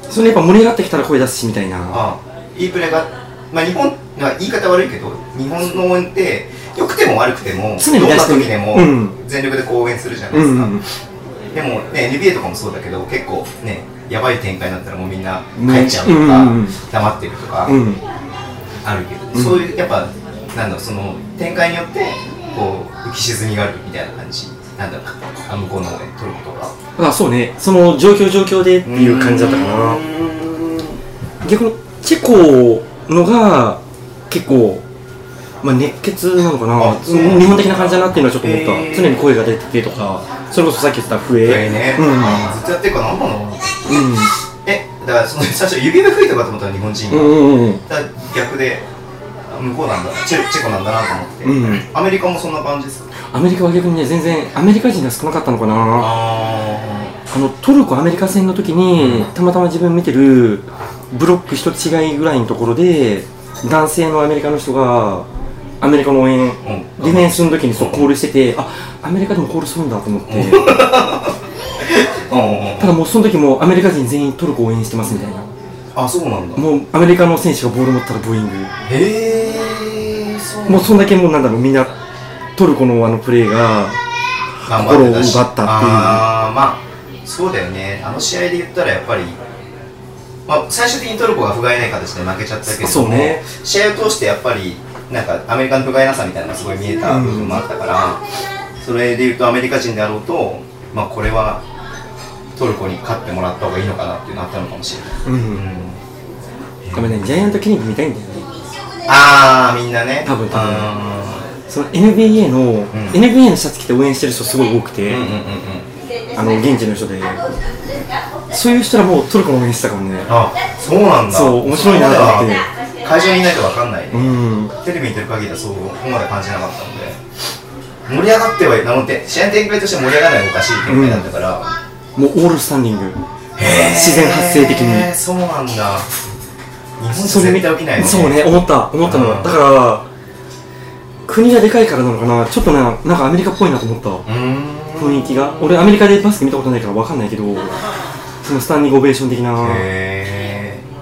ん。それやっぱ盛り上がってきたら声出すしみたいな。あいいプレーがまあ日本まあ言い方悪いけど日本の応援って良くても悪くても常に出してる。どんな時でもうん。全力でこう応援するじゃないですか、うん。うんでもね NBA とかもそうだけど結構ねやばい展開になったらもうみんな帰っちゃうとか、黙ってるとか、うん。あるけど、うん。そういうやっぱなんだろうその展開によってこう浮き沈みがあるみたいな感じなんだろうあ向こうの応援トルコとか。あそうね。その状況状況でっていう感じだったかな。逆にチェコのが結構、まあ、熱血なのかな。日本的な感じだなっていうのはちょっと思った、へー。常に声が出ててとかそれこそさっき言ってた笛これね、うん。ずっとやってるから何なの？うえだからその最初指が吹いたかと思ったら日本人が、んうんうんうん。だ逆であ向こうなんだ。チェチェコなんだなと思って、うん。アメリカもそんな感じですか？アメリカは逆にね全然アメリカ人が少なかったのかな。ああのトルコアメリカ戦の時に、たまたま自分見てるブロック一つ違いぐらいのところで男性のアメリカの人がアメリカの応援うん。ディフェンスの時にそうコールしててあアメリカでもコールするんだと思って。ただもうその時もアメリカ人全員トルコ応援してますみたいな。あそうなんだ。もうアメリカの選手がボール持ったらブーイング。へえそうもうそんだけもうなんだろうみんなトルコのあのプレーが心を奪ったっていう。あーまあそうだよね。あの試合で言ったらやっぱりまあ、最終的にトルコが不甲斐ない形で負けちゃったけどもね。試合を通してやっぱりなんかアメリカの不甲斐なさみたいなのがすごい見えた部分もあったから、それで言うとアメリカ人であろうと、まあ、これはトルコに勝ってもらった方がいいのかなっていうのがあったのかもしれない、うん。うん。ごめんねジャイアントキリング見たいんだよね。ああみんなね。多分多分。あその NBA の、ん。NBA のシャツ着て応援してる人すごい多くて、ーうんうんうんうんあの現地の人でそういう人らもうトルコの応援してたからね。あそうなんだ。そう面白いなと思って。会場にいないと分かんない。ね、うん。テレビ見てる限りはそうここまで感じなかったので。盛り上がってはいなので試合の展開として盛り上がらないのおかしい展開だったから、もうオールスタンディング。自然発生的に。そうなんだ。日本それ絶対起きないそうね思った。思ったの、うん。だから国がでかいからなのかな。ちょっとななんかアメリカっぽいなと思った。うーん雰囲気が。俺アメリカでバスケ見たことないから分かんないけどそのスタンディングオベーション的な。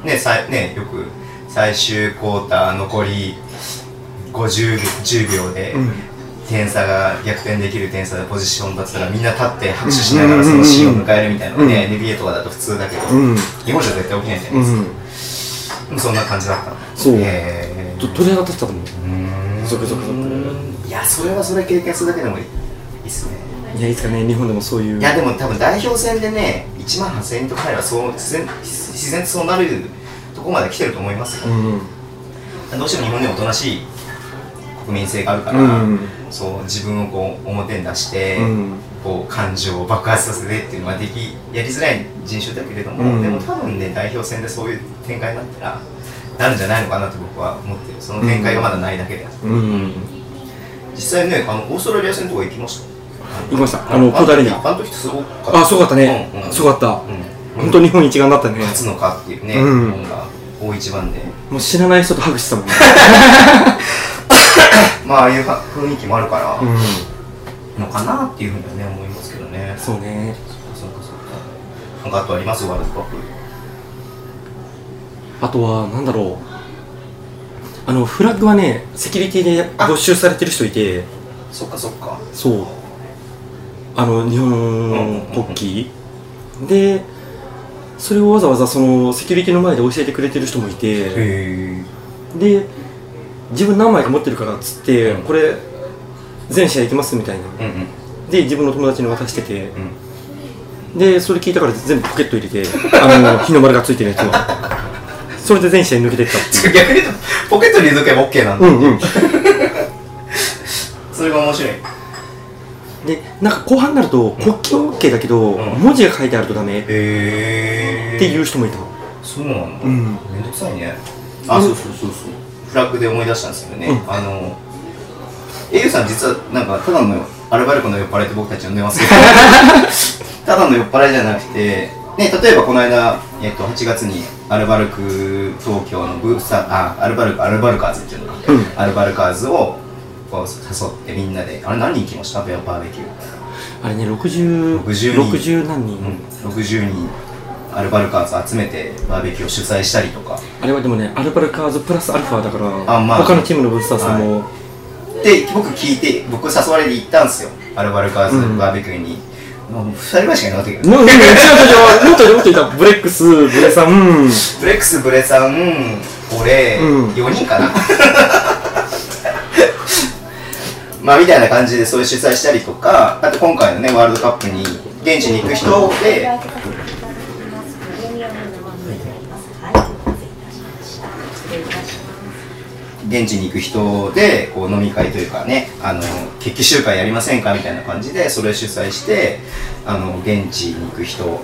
ねさねよく最終クォーター残り50 10秒で、うん。点差が逆転できる点差でポジションだったらみんな立って拍手しながらそのシーンを迎えるみたいなのがね、NBA とかだと普通だけど、うん。日本じゃ絶対起きないじゃなういですか、そんな感じだった。のそう。へー。と鳥肌立ってたと思ううーん。いやそれはそれ経験するだけでもいいいいっすねいやいつかね日本でもそういういやでも多分代表戦でね1万8000人とか入ればそう自然自然とそうなるとこまで来てると思いますよ、うんどうしても日本でもおとなしい国民性があるから、うんそう自分をこう表に出して、うんこう感情を爆発させてっていうのはできやりづらい人種だけれども、うんでも多分ね代表戦でそういう展開になったらなるんじゃないのかなと僕は思ってる。その展開がまだないだけで、うん。実際ねあのオーストラリア戦とか行きました？行きましたあのコーダレに。あの時すごかった。あすごかったね、うんうん。すごかった、うん。本当日本一丸だったね。勝つのかっていうね、うん。大一番で。もう知らない人とハグしてたもんね。まあああいう雰囲気もあるから、うん。のかなっていうふうにはね思いますけどね。そうね。そうかそうか。なんかあとあります？ワールドカップ。あとはなんだろう。あのフラッグはねセキュリティで没収されてる人いて。そっかそっか。そうあの日本国旗。でそれをわざわざそのセキュリティの前で教えてくれてる人もいて。で自分何枚か持ってるからっつって、うん。これ全試合行きますみたいな。うんうん。で自分の友達に渡してて。うん。でそれ聞いたから全部ポケット入れてあの 日の丸がついてるやつはそれで全試合抜けてったって 逆に言うとポケットに入れとけば OK なんだ、うんうん。それが面白いでなんか後半になると国旗は OK だけど、うん。文字が書いてあるとダメ。っていう人もいた。そうなんだ、うん。めんどくさいね。あ、そうそうそうそう。フラッグで思い出したんですけどね、うあのエイユさん実はなんかただのアルバルクの酔っ払いって僕たち呼んでますけど。ただの酔っ払いじゃなくてね、例えばこの間、えっと8月にアルバルク東京のブースターあアルバルクアルバルカーズっていうのが、うん。アルバルカーズをこう誘ってみんなであれ何人来ました？バーベキュー。あれね60 60人。60何人、うん、60人。アルバルカーズ集めてバーベキューを主催したりとか。あれはでもねアルバルカーズプラスアルファだからあまあ。他のチームのブースターさんも、で僕聞いて僕誘われて行ったんですよ。アルバルカーズうん。バーベキューに、もう2人ぐらいしかいなかったけど、もううんうん違う違う違う。もっともっといた。ブレックスブレさん。ブレックスブレさん俺、うん。4人かなまあみたいな感じでそういう主催したりとかあと今回のねワールドカップに現地に行く人で現地に行く人でこう飲み会というかねあの決起集会やりませんかみたいな感じでそれを主催してあの現地に行く人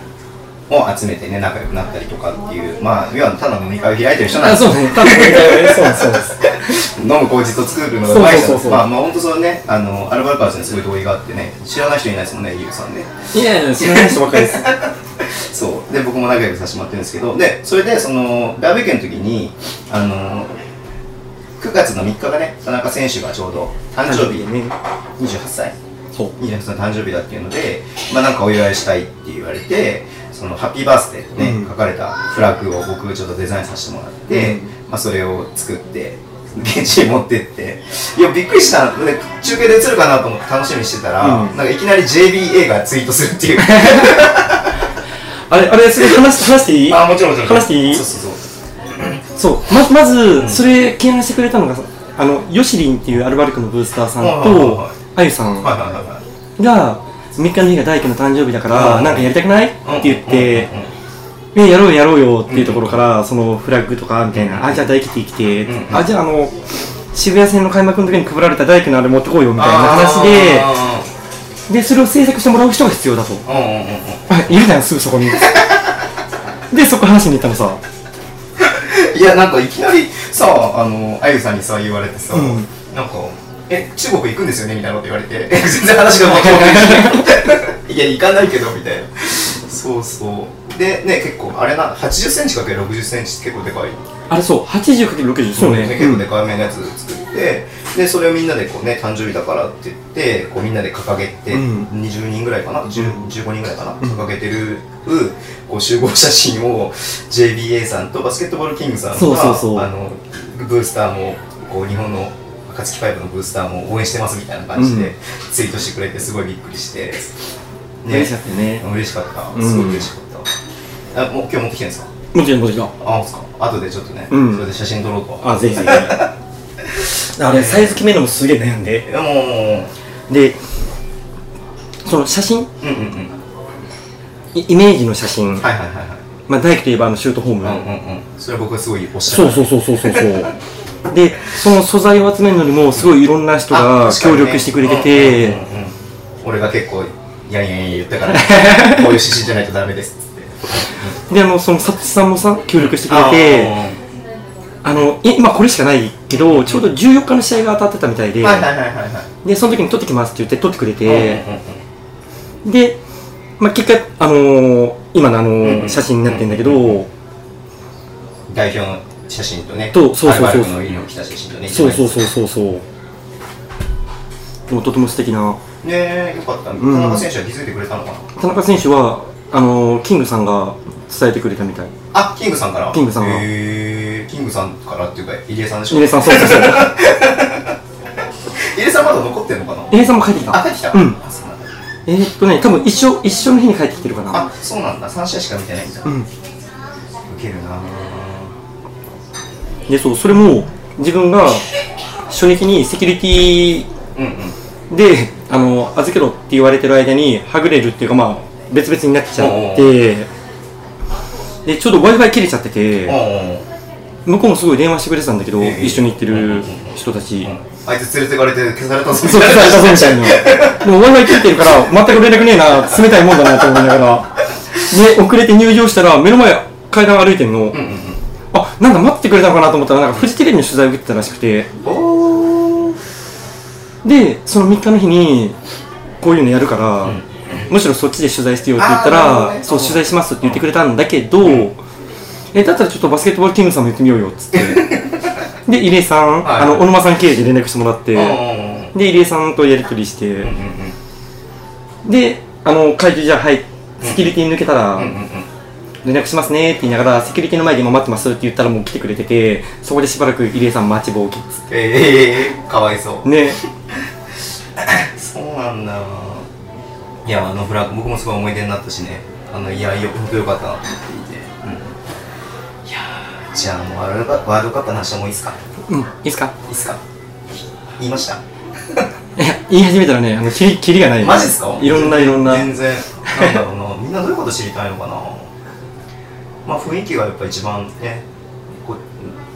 を集めてね仲良くなったりとかっていうまあ要はただの飲み会を開いてる人なんあ、ですよそうね。多分ね、そうです、そうです。飲む口実を作るのがうまい人そうそうそうそうまあまあ本当そのねあのアルバルカーズにすごい同意があってね知らない人いないですもんねゆうさんねいやいや、知らない人ばっかりです。そうで僕も仲良くさせてもらってるんですけどでそれでそのバーベキューの時にあの9月の3日がね田中選手がちょうど誕生日ね。28歳そう。28歳の誕生日だっていうのでまあなんかお祝いしたいって言われてそのハッピーバースデーってね、うん。書かれたフラッグを僕ちょっとデザインさせてもらって、うん。まあそれを作って 現地に持ってって。いやびっくりした。ね中継で映るかなと思って楽しみにしてたら、うん。なんかいきなり JBA がツイートするっていう。あれ、あれ、それ話し話していい？あもちろんもちろん。話していい？そうそうそう。そう。ま、まず、それ、提案してくれたのが、あの、ヨシリンっていうアルバルクのブースターさんとはい、あゆさんはいはいはいはい。が、3日の日が大輝の誕生日だから、うんなんかやりたくない？って言ってうやろうやろうよ。っていうところから、そのフラッグとかみたいな、あ、じゃあ大輝って来て。うん、あ、じゃああの、渋谷線の開幕の時に配られた大輝のあれ持ってこうよみたいな話で、あで、それを制作してもらう人が必要だと。いるじゃん、すぐそこに。で、そこ話しに行ったのさ。いやなんかいきなりさあのあゆさんにさ言われてさ、うん。なんか「え中国行くんですよね」みたいなこと言われて「え全然話が分かんない。いや行かないけど」みたいな。そうそう。でね結構あれな8 0センチかける6 0センチって結構でかい。あれそう、80×60、そうね。結構でかめのやつ作って、でそれをみんなでこうね誕生日だからって言ってこうみんなで掲げて、うん。20人ぐらいかな？10 15人ぐらいかな、掲げてるこう集合写真を JBA さんとバスケットボールキングさんがそうそうそう。あのブースターもこう日本の暁ファイブのブースターも応援してますみたいな感じで、うん。ツイートしてくれてすごいびっくりして、嬉しかったよね。嬉しかった。うん。すごい嬉しかった、あもう今日持ってきてるんですか？あか？後でちょっとね、うん。それで写真撮ろうと。あ、ぜひぜひ。あれ、サイズ決めるのもすげえ悩んで。もうで、その写真、うんうんうん。イイメージの写真、はいはいはいはい。まあ、大輝といえばあのシュートホーム。うんうんうん。それは僕はすごいおっしゃるそうそうそうそうそうそう。で、その素材を集めるのにも、すごいいろんな人が協力してくれてて、うんうんうんうん。俺が結構いやいやいや言ったから、こういう指針じゃないとダメですって。で、あの、その、さつさんもさ、協力してくれて、あの、い今これしかないけど、ちょうど14日の試合が当たってたみたいで、で、その時に撮ってきますって言って撮ってくれて、で、まあ、結果、あのー今のあのー写真になってんだけど、うん。代表の写真とねとそうそうそうアルバルクのユニフォーム着た写真とねそうそうそうそうそう。でもとても素敵な。ねえよかった田ん中選手は気づいてくれたのかな？田中選手は、あのーキングさんが伝えてくれたみたい。あキングさんから？キングさんがへえキングさんからっていうか入江さんでしょ？入江さん、そうそうそう。入江さんまだ残ってんのかな？入江さんも帰ってきた。あ帰ってきたうん。えー、っとね、多分一緒、一緒の日に帰ってきてるかな。あそうなんだ3試合しか見てないんだうん。ウケるなで、そう、それも、自分が、初日にセキュリティで、あの、預けろって言われてる間に、はぐれるっていうか、まあ、別々になっちゃって、で、ちょうど Wi-Fi 切れちゃってて、お向こうもすごい電話してくれてたんだけど、ええ一緒に行ってる人たち。あいつ連れてかれて消されたぞそう、されたぞみたいな。でも Wi-Fi 切れてるから、全く連絡ねえな、冷たいもんだなと思いながら。で、遅れて入場したら、目の前、階段歩いてんの。うんうんあ、なんだ待ってくれたのかなと思ったら、なんかフジテレビの取材を受けてたらしくて。で、その3日の日に、こういうのやるから、むしろそっちで取材してよって言ったら、ね。そう、取材しますって言ってくれたんだけど、え、だったらちょっとバスケットボールキングさんも言ってみようよっつって。で、入江さん、はい。あの、小沼さん経由で連絡してもらって、で、入江さんとやり取りして、うんうんで、あの、会場じゃあ、はい、セキュリティ抜けたら、うんうんうん連絡しますねって言いながら、セキュリティの前で今待ってますって言ったらもう来てくれてて、そこでしばらく入江さん待ちぼうきっつっええかわいそう。て。ね。そうなんだ。いやあのフラッグ僕もすごい思い出になったしね。あのいやよ本当よかったなと思って。いて、うん、いやーじゃあもうワールドカワールドカップの話はもういいっすか？うん、いいっすか？いいっすか？言いました？いや、言い始めたらねあのキリキリがない。マジっすか？いろんないろんな。全然。なんだろうな。みんなどういうこと知りたいのかな？まあ雰囲気がやっぱ一番ねこ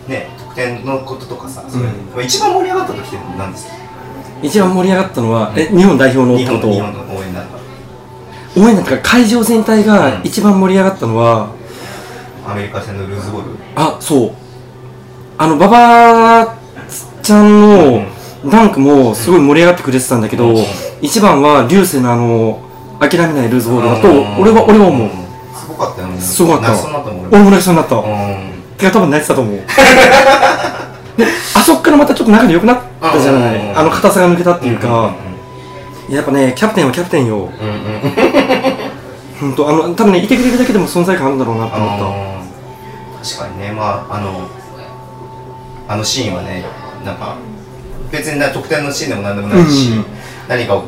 うね得点のこととかさ、う一番盛り上がった時って何ですか？一番盛り上がったのは、え日本代表の日本の応援なんか応援か会場全体がうん。一番盛り上がったのは、アメリカ戦のルーズボール？あそう。あの馬場ちゃんのダンクもすごい盛り上がってくれてたんだけど、うん。一番は流星のあの諦めないルーズボールだと、うん。俺は俺は思う、すごかった。よねすごかった泣きそうになった。もん俺も泣きそうになった、うん。てか多分泣いてたと思う。であそっからまたちょっと仲良くなったじゃない、うん。あの硬さが抜けたっていうか、やっぱねキャプテンはキャプテンよ。うん。うんうん本当あの多分ねいてくれるだけでも存在感あるんだろうなって思った、確かにね。まああのあのシーンはねなんか別にな得点のシーンでも何でもないし、うん。何かを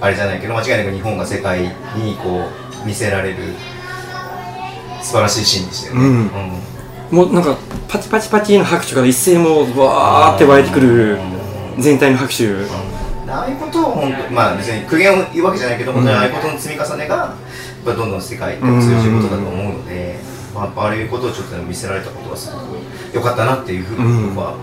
あれじゃないけど間違いなく日本が世界にこう見せられる素晴らしいシーンでしたよね、うん。もうなんかパチパチパチの拍手から一斉もうわーって湧いてくる全体の拍手。ああいうことを本当まあ別に苦言を言うわけじゃないけど、本当にああいうことの積み重ねがやっぱどんどん世界に通じることだと思うので、まあ、ああいうことをちょっと見せられたことはすごく良かったなっていうふうに僕は、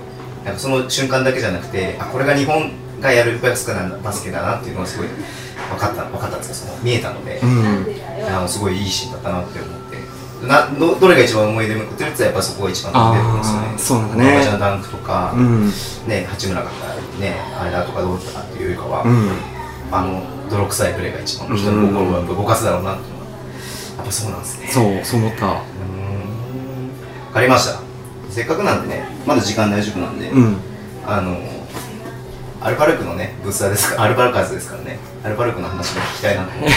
なんかその瞬間だけじゃなくてあこれが日本がやるバスケなんだバスケだなっていうのがすごい分かった分かったんですかその見えたので、うん。あのすごいいいシーンだったなって思ってなどどれが一番思い出に残ってるって言ったらやっぱそこが一番出てるんですよねそうなんだね。ちゃんのダンクとか、うん。ね、八村がね、あれだとかどうだったかっていうよりかは、うん。あの泥臭いプレーが一番人の心を動かすだろうなっていうのはやっぱそうなんですね。そうそう思った。うーん。分かりました。せっかくなんでねまだ時間大丈夫なんで、うん。あのアルバルクのねブースターですか アルバルカーズですからねアルバルクの話も聞きたいなと思って。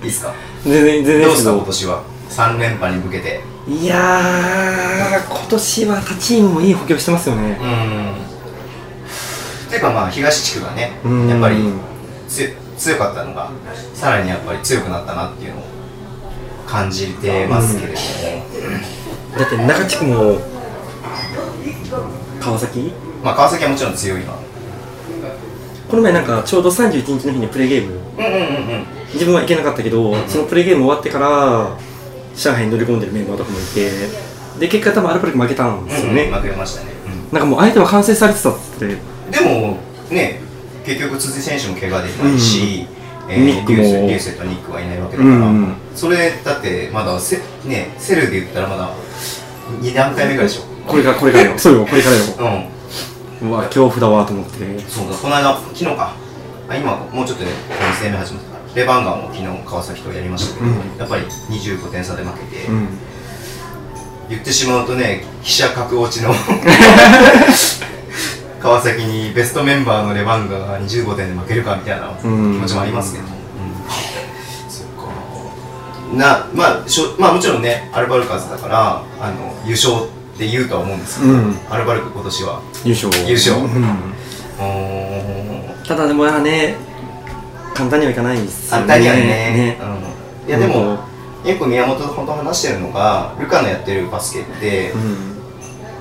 いいですか？全然全然ど。うですかけ今年は？3連覇に向けて。いやー今年は他チームもいい補強してますよね。うーん。ていうかまあ東地区がねうん。やっぱりつ強かったのがさらにやっぱり強くなったなっていうのを感じてますけれども、だって中地区も川崎？まあ川崎はもちろん強いわ。この前なんかちょうど31日の日にプレーゲーム。うんうんうんうん。自分は行けなかったけど、そのプレーゲーム終わってから上海に乗り込んでるメンバーとかもいてで結果多分アルバルク負けたんですよね、うん負けましたね、なんかもう相手は完成されてたってうんでもね結局辻選手も怪我できないし、えーニックも。リュウセとニックはいないわけだから、うん。それだってまだせ、ね、セルで言ったらまだ2段階目ぐらいでしょ。これからこれからよ。そうよこれからよ。うん。うわ恐怖だわと思って。そうだこの間昨日か。あ今もうちょっとで2戦目始まったレバンガンも昨日川崎とやりましたけど、うん。やっぱり25点差で負けて、うん。言ってしまうとね記者格落ちの 川崎にベストメンバーのレバンガが25点で負けるかみたいな気うん。持ちもありますけど、なまあしょまあもちろんねアルバルカズだからあの優勝って言うとは思うんですけど、うん。アルバルク今年は。優勝。優勝。うん。ただでもやね簡単にはいかないですよ簡ね単にはね。うん、いやでも、うんよく宮本と本当話してるのがルカのやってるバスケってうん。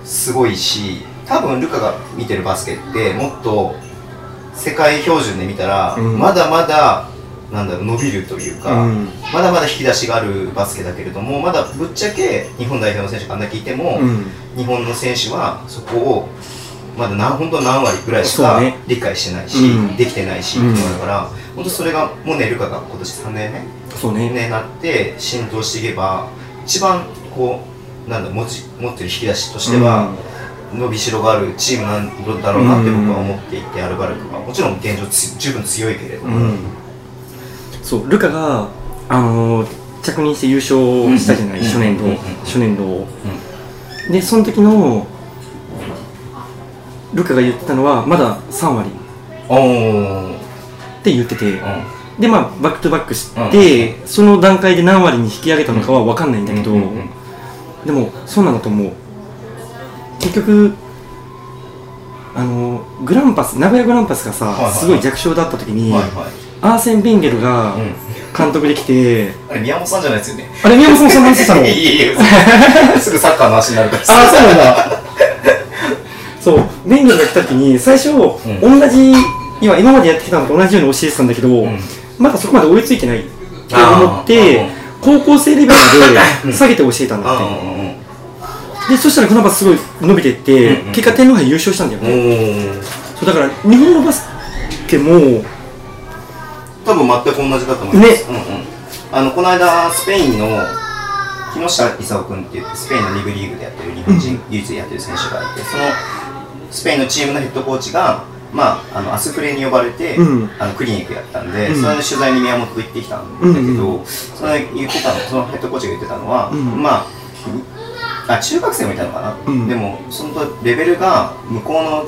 すごいし多分ルカが見てるバスケってもっと世界標準で見たら、うん。まだまだなんだろう伸びるというか、うん。まだまだ引き出しがあるバスケだけれどもまだぶっちゃけ日本代表の選手があんだけいても、うん。日本の選手はそこをまだ何本当何割ぐらいしか理解してないし、うん。できてないし、うんだから本当それがもうねルカが今年3年目そうね。ね、なって浸透していけば一番こうなんだ持ち持ってる引き出しとしては、伸びしろがあるチームなんだろうなって僕は思っていて、アルバルクは。もちろん現状つ十分強いけれども、うん。そうルカがあのー着任して優勝したじゃない、うん。初年度、うん。初年度、でその時のルカが言ってたのはまだ3割。って言ってて、うでまあバックトゥバックして、その段階で何割に引き上げたのかは分かんないんだけど、でもそうなんだと思う。結局あのグランパス名古屋グランパスがさ、すごい弱小だった時に、アーセン・ベンゲルがうん、監督できて、あれ宮本さんじゃないですよね。あれ宮本さんもそんな話したの？いやいやいやすぐサッカーの話になるから。ああそうなんだ そうベンゲルが来た時に最初、同じ今今までやってきたのと同じように教えてたんだけど、ん。まだそこまで追いついてないって思って高校生レベルまで下げて教えたんだって、でそしたら船橋すごい伸びてって、結果天皇杯優勝したんだようんね、おそうだから日本のバスケも多分全く同じだと思います、ね。うんうん、あのこの間スペインの木下勲君って言ってスペインのリブリーグでやってる日本人唯一でやってる選手がいてそのスペインのチームのヘッドコーチが、まあ、あのアスフレに呼ばれて、うん。あのクリニックやったんで、うん。それの取材に宮本と行ってきたんだけど、うんその言ってたのそのヘッドコーチが言ってたのは、うん。まああ中学生もいたのかな、うん。でもそのレベルが向こうの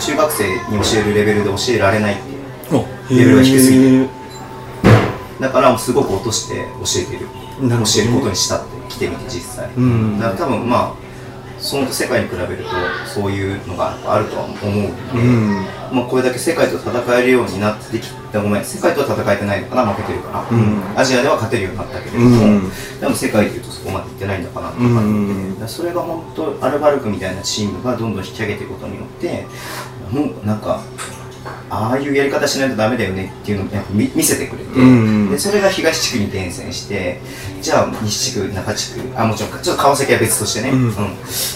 中学生に教えるレベルで教えられないっていう。レベルが低すぎるだからもうすごく落として教えてる。教えることにしたって来てみて実際、うん。だから多分まあその世界に比べるとそういうのがあるとは思うので、うん。まあ、これだけ世界と戦えるようになってきたごめん世界とは戦えてないのかな負けてるから、うん。アジアでは勝てるようになったけれども、うん。でも世界でいうとそこまでいってないんだかなってう。ん。それが本当アルバルクみたいなチームがどんどん引き上げていくことによってもうなんかああいうやり方しないとダメだよねっていうのをやっぱ見見せてくれて、うん。でそれが東地区に転戦してじゃあ西地区中地区あもちろんちょっと川崎は別としてね、うん。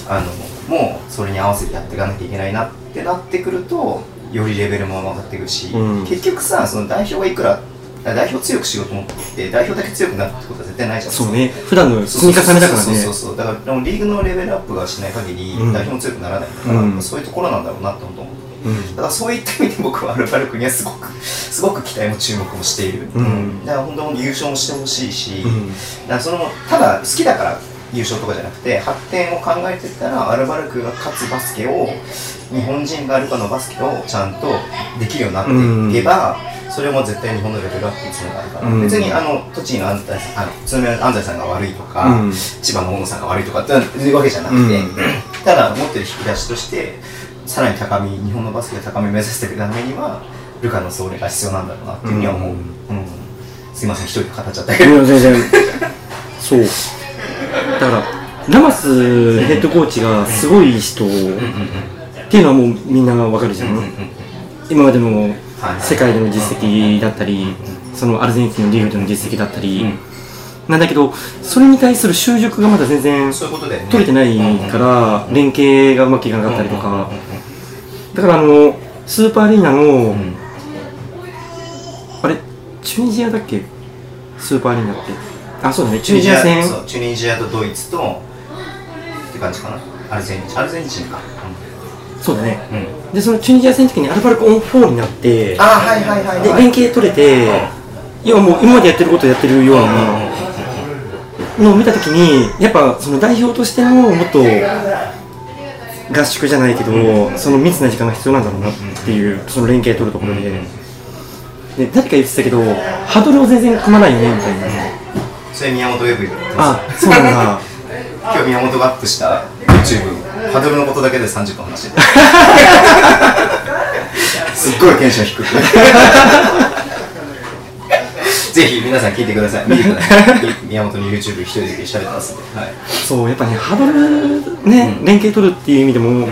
あのもうそれに合わせてやっていかなきゃいけないなってなってくるとよりレベルも上がっていくし、うん。結局さその代表がいくらあ代表強くしようと思って代表だけ強くなるってことは絶対ないじゃん。そうね。普段の積み重ねだからね。そうそうそう。だからでもリーグのレベルアップがしない限りうん。代表も強くならないから、うん。そういうところなんだろうなって思ってうん。だからそういった意味で僕はアルバルクにはすごく すごく期待も注目もしている、うん。だから本当に優勝もしてほしいし、うん。だからそのただ好きだから優勝とかじゃなくて発展を考えていったらアルバルクが勝つバスケを日本人がアルカのバスケをちゃんとできるようになっていけば、それも絶対日本のレベルアップにつながるから、うん。別にあの栃木の安西さんあの安西さんが悪いとか、うん。千葉の大野さんが悪いとかっていうわけじゃなくて、うん。ただ持ってる引き出しとしてさらに高み日本のバスケで高みを目指していくためにはルカの総理が必要なんだろうなっていうふうには思う、ううん。んすいません一人で語っちゃったけど、全然そう。だからラマスヘッドコーチがすごい人っていうのはもうみんなわかるじゃん、今までの世界での実績だったりそのアルゼンチンのリーグでの実績だったり、なんだけどそれに対する習熟がまだ全然取れてないから連携がうまくいかなかったりとかだからあのスーパーアリーナの、あれチュニジアだっけ？スーパーアリーナって。あそうだね。チュニジア戦。そうチュニジアとドイツとって感じかな。アルゼンチンアルゼンチンか、そうだね。うん。うんでそのチュニジア戦の時にアルバルクオン4になってあはいはいはいではい連携取れて要はもう今までやってることをやってるようなのを見た時にやっぱその代表としてのもっと合宿じゃないけどその密な時間が必要なんだろうなっていうその連携取るところで。で誰か言ってたけどハードルを全然組まないよねみたいな。それ宮本ウェブ言ってまあそうなんだ。す 今日宮本がアップした YouTube ハードルのことだけで30分話してた。すっごいテンション低く ぜひ皆さん聞いてください。見てください。宮本の YouTube 一人で喋ってますんで、はい、そうやっぱねハードルね、うん。連携取るっていう意味でも、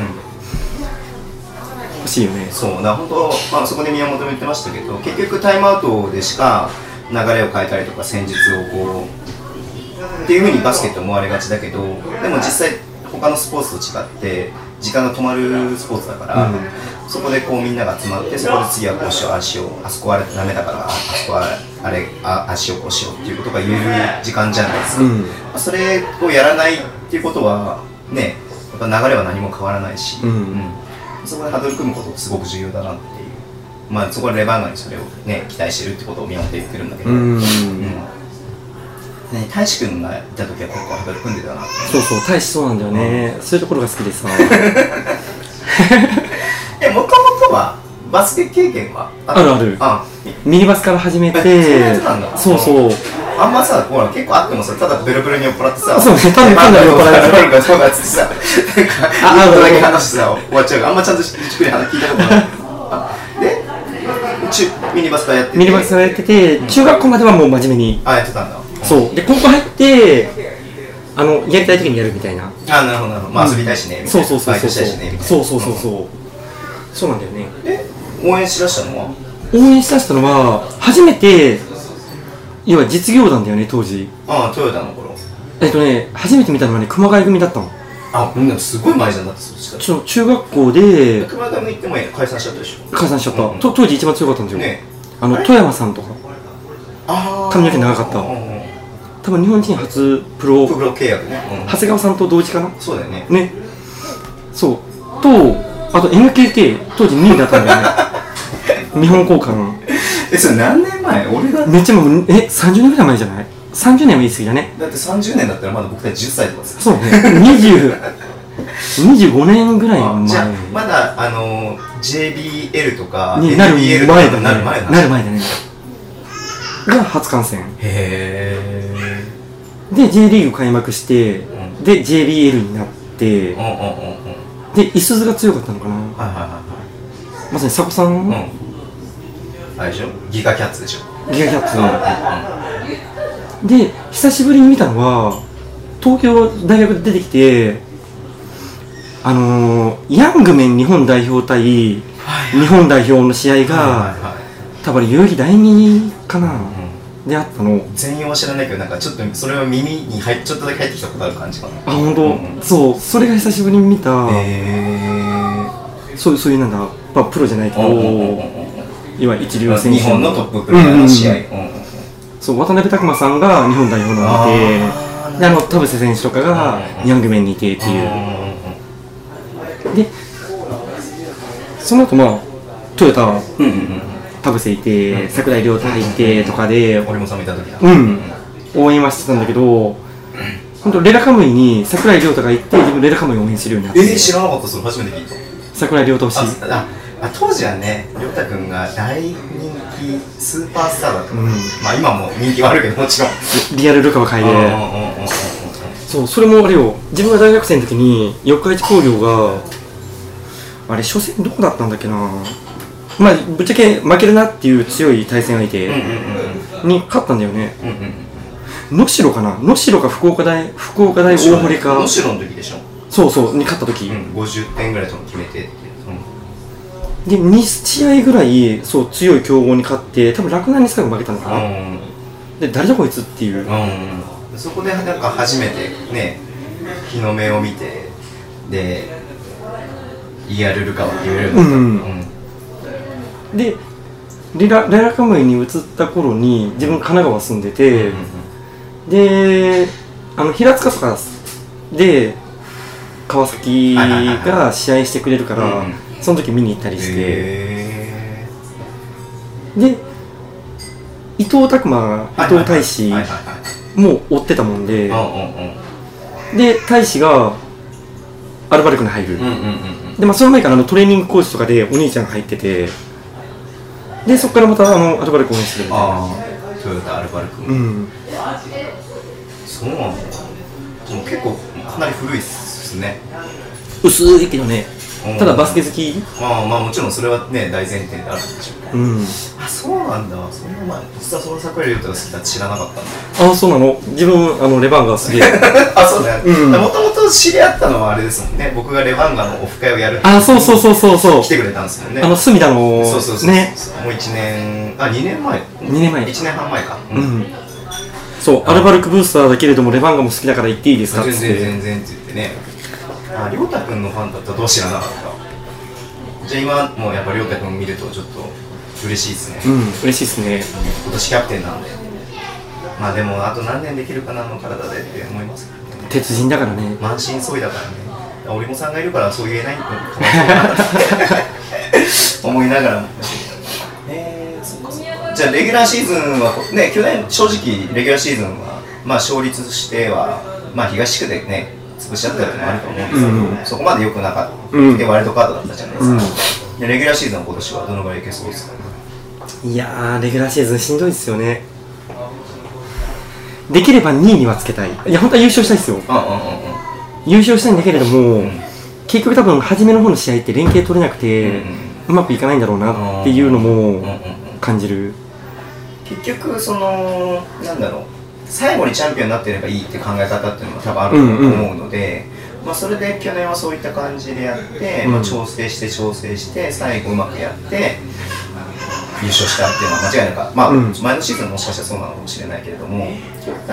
欲しいよね。そうだから本当、まあ、そこで宮本も言ってましたけど結局タイムアウトでしか流れを変えたりとか戦術をこうっていうふうにバスケって思われがちだけどでも実際他のスポーツと違って時間が止まるスポーツだから、うん。そこでこうみんなが集まってそこで次はこうしようああしようあそこはダメだからあそこはあれああしようこうしようっていうことが言える時間じゃないですか、うん。まあそれをやらないっていうことはねやっぱ流れは何も変わらないし、うん。そこでハードル組むことすごく重要だなっていう。まあそこはレバンガにそれをね期待してるってことを宮本言ってるんだけど、うん。うん。ね、大志くんがいた時は結構ハードル組んでたなって。そうそう大しそうなんだよね、そういうところが好きでさ。えもともとはバスケ経験はある？あるあミニバスから始めてえそうそうあんまさほら結構あってもさただベロベロに酔っ払ってさそうね。ただ単なる酔っ払いなんかそうだってさなんかあ話してさ終わっちゃうあんまちゃんとじっくり話聞いたことない。あでちゅミニバスからやっててミニバスからやってて中学校まではもう真面目にあやってたんだ。そう。で高校入ってあのやりたい時にやるみたいな。あなるほどなるほど。まあ遊びたいしねみたいな。そうそうそうそうそうそうそうそう。そうなんだよね。え応援しだしたのは？応援しだしたのは初めて要は実業団だよね当時。ああトヨタの頃。えっとね初めて見たのはね熊谷組だったの。あうんすごい前じゃんだってそしたら。ちょ中学校で熊谷行っても解散しちゃったでしょ。解散しちゃった、うんと当時一番強かったんですよ、ね。あの富山さんとか。髪の毛長かった。うんうんうん。多分日本人初プロ。プロ契約ね、うん。長谷川さんと同時かな。そうだよね。ね。そう。とあと NKT 当時2位だったんだよね 日本交換。えそれ何年前？俺が。めっちゃもうえ30年ぐらい前じゃない？30年は言い過ぎだね。だって30年だったらまだ僕たち10歳とかですそうね。20 25年ぐらい前。じゃあまだあのー JBL とかになる前だね。なる前だなる前だね。が初観戦。へで J リーグ開幕して、ん。で JBL になってえうんうんうんうん。でいすゞが強かったのかな。はいはいはいまさに佐古さん、はいうんあれでしょ？ギガキャッツでしょ。ギガキャッツで久しぶりに見たのは東京大学で出てきてあのー、ヤングメン日本代表対日本代表の試合はいが多分代々木第二かな、うん。であったの。全容は知らないけどなんかちょっとそれは耳に入っちょっとだけ入ってきたことある感じかな。あ本当、うんうん。そう。それが久しぶりに見た、へそうそういうなんだ、まあ、プロじゃないけど、えうんうんうんうんいわゆる一流選手日本のトッププレーヤーの試合。そう渡辺拓磨さんが日本代表なのでであの田臥選手とかがヤングメンにいてっていう、でその後まあトヨタうんうんうん田臥いて櫻井亮太いてとかで俺もた時だ。うん。応援はしてたんだけど本当レラカムイに櫻井亮太が行って自分レラカムイを応援するようになって。えー、知らなかったそれ。初めて聞いた。櫻井亮太推し。あああ当時はね亮太君が大人気スーパースターだった、うん。まあ今も人気はあるけどもちろん。リアルルカワ会で。うんうんうんうんうんそうそれもあれよ。自分が大学生の時に四日市工業があれ初戦どこだったんだっけな。まあぶっちゃけ負けるなっていう強い対戦相手に勝ったんだよね。うんうんうん能代かな？能代か福岡大福岡大大堀か。能代の時でしょ、そうそうに勝った時、うん、50点ぐらいとも決めてで2試合ぐらいそう強い強豪に勝って多分洛南に最後負けたのかな、うん。で誰だこいつっていう、うん、そこでなんか初めてね日の目を見てでリアルルカは決めるようになった、うん。でレラレラカムイに移った頃に自分神奈川住んでて、であの平塚とかで川崎が試合してくれるから、その時見に行ったりして、へで伊藤拓磨ー伊藤大使も追ってたもんで、はいで大使がアルバルクに入る、でまあその前からあのトレーニングコーチとかでお兄ちゃんが入ってて。でそこからまたあのアルバルク応援するみたいな。ああトヨタアルバルク、うん。そうなんだ。でも結構かなり古いっすね。薄いけどね。うんただバスケ好き？まあまあもちろんそれはね大前提であるんでしょうけどうん。あそうなんだ。そんな前実はその桜井亮太が好きだって知らなかったんだ。あそうなの？自分あのレバンガすげえあそうだよ。うん。もともと知り合ったのはあれですもんね。僕がレバンガのオフ会をやるあそうそうそうそうそう。来てくれたんですもんね。あの隅田のそうそうそうね。もう1年あ2年前。2年前。1年半前か。うん。そうアルバルクブースターだけれどもレバンガも好きだから行っていいですかっ全然全然って言ってねあ亮太君のファンだったらどう知らなかった？じゃあ今もうやっぱ亮太君見るとちょっと嬉しいですね、うん嬉しいっすね。今年キャプテンなんで。まあでもあと何年できるかなあの体でって思いますけどね。鉄人だからね。満身創痍だからね。織茂さんがいるからそう言えないのか思いながらも。えー、そっかじゃあレギュラーシーズンはね去年正直レギュラーシーズンはまあ勝率してはまあ東地区でね潰しちゃったっていうのもあると思うんですけど、うん。そこまで良くなかった、うん。でワイルドカードだったじゃないですか、うん。でレギュラーシーズンは今年はどのぐらいいけそうですか？いやーレギュラーシーズンしんどいですよね。できれば2位にはつけたい。いや本当は優勝したいですよ。うんうんうんうん。優勝したいんだけれども、ん。結局多分初めの方の試合って連携取れなくて、うんうまくいかないんだろうなっていうのもうんうんうん。感じる。結局そのなんだろう最後にチャンピオンになってればいいって考え方っていうのが多分あると思うので、まあ、それで去年はそういった感じでやって、うん。まあ、調整して調整して最後うまくやって優勝したっていうのは間違いなくまあ、うん。前のシーズンもしかしたらそうなのかもしれないけれども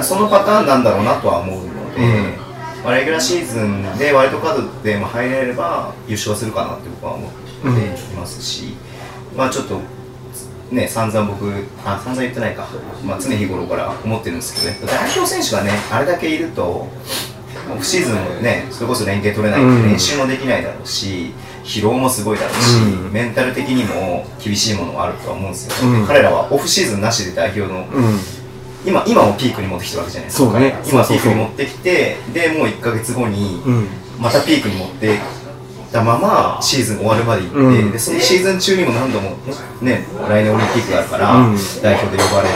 そのパターンなんだろうなとは思うので、うん。まあ、レギュラーシーズンでワイルドカードでも入れれば優勝するかなって僕は思っていますし、まあちょっとね、散々僕、あ、散々言ってないか、まあ、常日頃から思ってるんですけどね、代表選手がね、あれだけいると、オフシーズンもね、それこそ連携取れないんで、うん。練習もできないだろうし、疲労もすごいだろうし、うん。メンタル的にも厳しいものがあるとは思うんですよ、うん。彼らはオフシーズンなしで代表の、うん。今今もピークに持ってきてるわけじゃないですか、ね。今ピークに持ってきて、でもう1か月後に、うん。またピークに持ってたままシーズン終わるまで行って、うん。でそのシーズン中にも何度もね来年オリンピックがあるから、うん。代表で呼ばれて、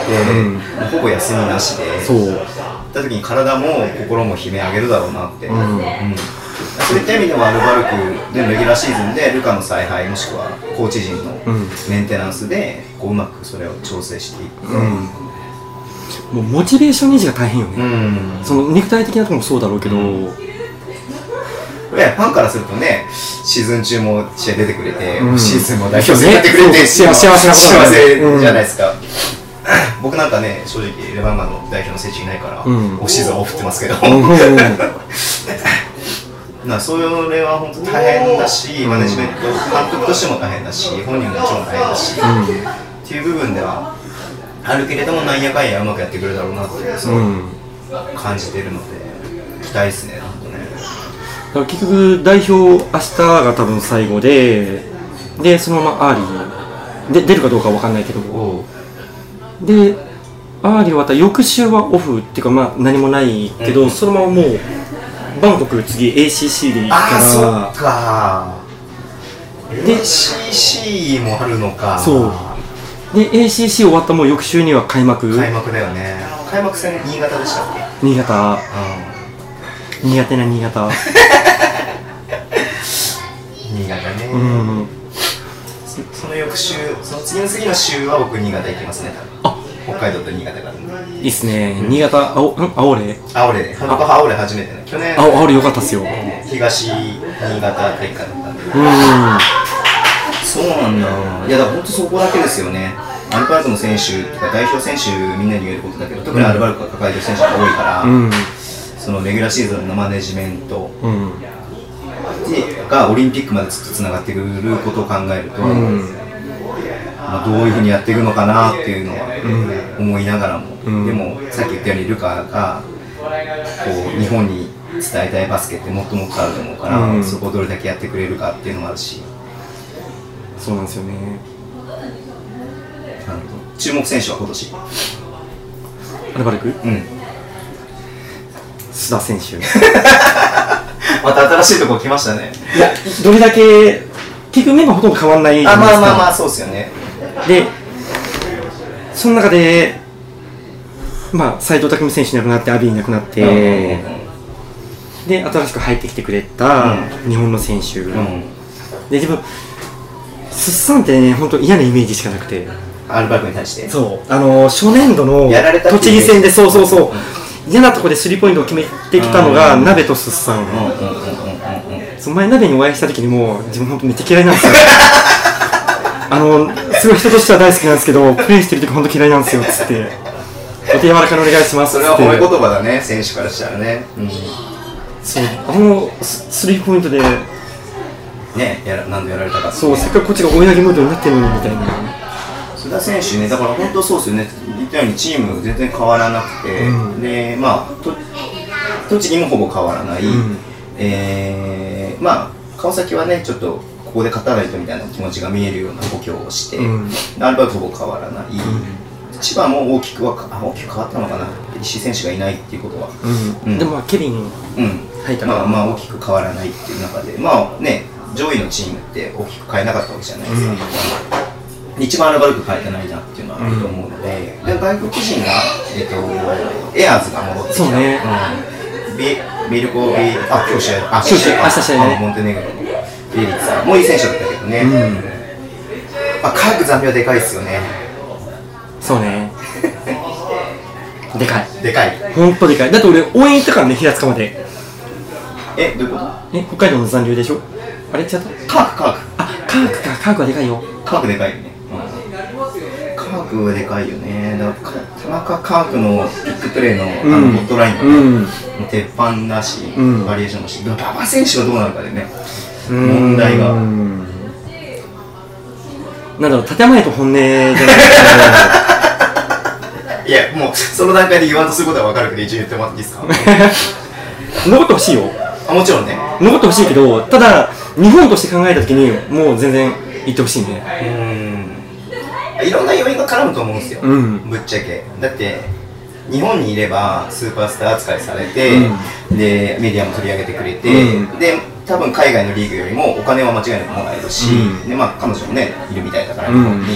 ほぼ休みなしでそう。行った時に体も心も悲鳴上げるだろうなって、うん。そういった意味ではアルバルクでのレギュラーシーズンでルカの采配もしくはコーチ陣のうん。メンテナンスでこううまくそれを調整していって、うん。もうモチベーション維持が大変よね、うん。その肉体的なところもそうだろうけど、ね、ファンからするとね、シーズン中も試合出てくれて、うん。シーズンも代表戦やってくれて、幸せ幸ねせ。じゃないですか。僕なんかね、正直、レバンガの代表の選手いないから、うん。オフシーズンはオフってますけど、うんうんうん。なそれは本当大変だし、マネジメント、監督としても大変だし、本人ももちろん大変だし、っていう部分ではあるけれども、なんやかんやうまくやってくれるだろうなって、そううん。感じてるので、期待ですね、から結局代表明日が多分最後ででそのままアーリーで出るかどうかわかんないけど。でアーリー終わったら翌週はオフっていうかまあ何もないけど、うん。そのままもうバンコク次 ACC で行くああ、そかっか。で ACC もあるのか。そう。らで ACC 終わったもう翌週には開幕。開幕だよね。開幕戦新潟でしたっけ？新潟。う苦手な新潟ん。新潟ね。うんそその翌週、その次の次の週は僕新潟行きますね、多分。北海道と新潟から。いいっすね新潟青ん？青レあ、俺、僕は俺初めてね。去年、青青レよかったっすようん東新潟大会だったんで。うんそうなんだ。いや、だから本当そこだけですよね。アルバルクの選手とか代表選手みんなに言えることだけど、特にアルバルクが抱えてる選手が多いから、うんそのレギュラーシーズンのマネジメントうん。でがオリンピックまでずっとつながってくることを考えると、うん。まあ、どういうふうにやっていくのかなっていうのは思いながらも、うん。でもさっき言ったようにルカがこう日本に伝えたいバスケってもっともっとあると思うから、うん。そこをどれだけやってくれるかっていうのもあるし、そうなんですよね。注目選手は今年、アルバルク？うん、須田選手。また新しいところ来ましたね。いやどれだけ結局メンバーほとんど変わんないじゃあないですか？まあまあまあ、そうですよね。でその中でまあ斎藤匠選手いなくなってアビーいなくなって、で新しく入ってきてくれた日本の選手、うん、うんで自分すっさんってね本当嫌なイメージしかなくて。アルバルクに対して。そう。あの初年度の栃木戦でそうそうそう嫌なとこでスリーポイントを決めてきたのがうん。鍋とすっさん、その前鍋にお会いした時にもう自分本当めっちゃ嫌いなんですよ。あのすごい人としては大好きなんですけどプレイしてる時本当嫌いなんですよっつって。お手柔らかにお願いしますっつって。それは褒め言葉だね、選手からしたらね。うん。そう。あのススリーポイントでね、やら何度やられたかってそうせっかくこっちが追い上げムードになってるのにみたいな須田選手ね、だから本当そうですよね、言ったようにチーム全然変わらなくて、うん。で、まあ、と栃木もほぼ変わらない、うん。えーまあ、川崎はね、ちょっとここで勝たないとみたいな気持ちが見えるような補強をして、うん。アルバルクほぼ変わらない、千葉も大きくは大きく変わったのかな、石井選手がいないっていうことは。うん、うん。でもまあケビンうん。入ったまあまあ大きく変わらないっていう中で、まあね、上位のチームって大きく変えなかったわけじゃないですか。一番アルバルク変えてないなっていうのはあると思うので、で外国人が、えっと、エアーズが戻ってきた。そうね。うん、ビビルコビ、あ、今日試合。だ。あ、今日試合。明日試合ね。あモンテネグロのビエリッツァもういい選手だったけどね。うん。まあ、科学残量でかいですよね。そうね。でかい。でかい。ほんとでかい。だって俺応援行ったからね平塚まで。えどういうこと？え北海道の残留でしょ？あれ？違った？カークカーク。あカークか。カークはでかいよ。カークでかいよね、カークはでかいよね。だから田中カークのビッグプレーのあのうんホットラインがね、うん。もう鉄板だし、うん。バリエーションだし馬場選手がどうなるかでね問問題が。なんだろう建前と本音じゃない いやもうその段階で言わんとすることは分かるけど一応言ってもらっていいですか？残ってほしいよ。あもちろんね。残ってほしいけどただ日本として考えた時にもう全然言ってほしいね。うんいろんな要因が絡むと思うんですよ、うん。ぶっちゃけ。だって日本にいればスーパースター扱いされて、でメディアも取り上げてくれて、うん。で多分海外のリーグよりもお金は間違いなくもらえるし、うん。でまあ彼女もねいるみたいだから日うん。本に、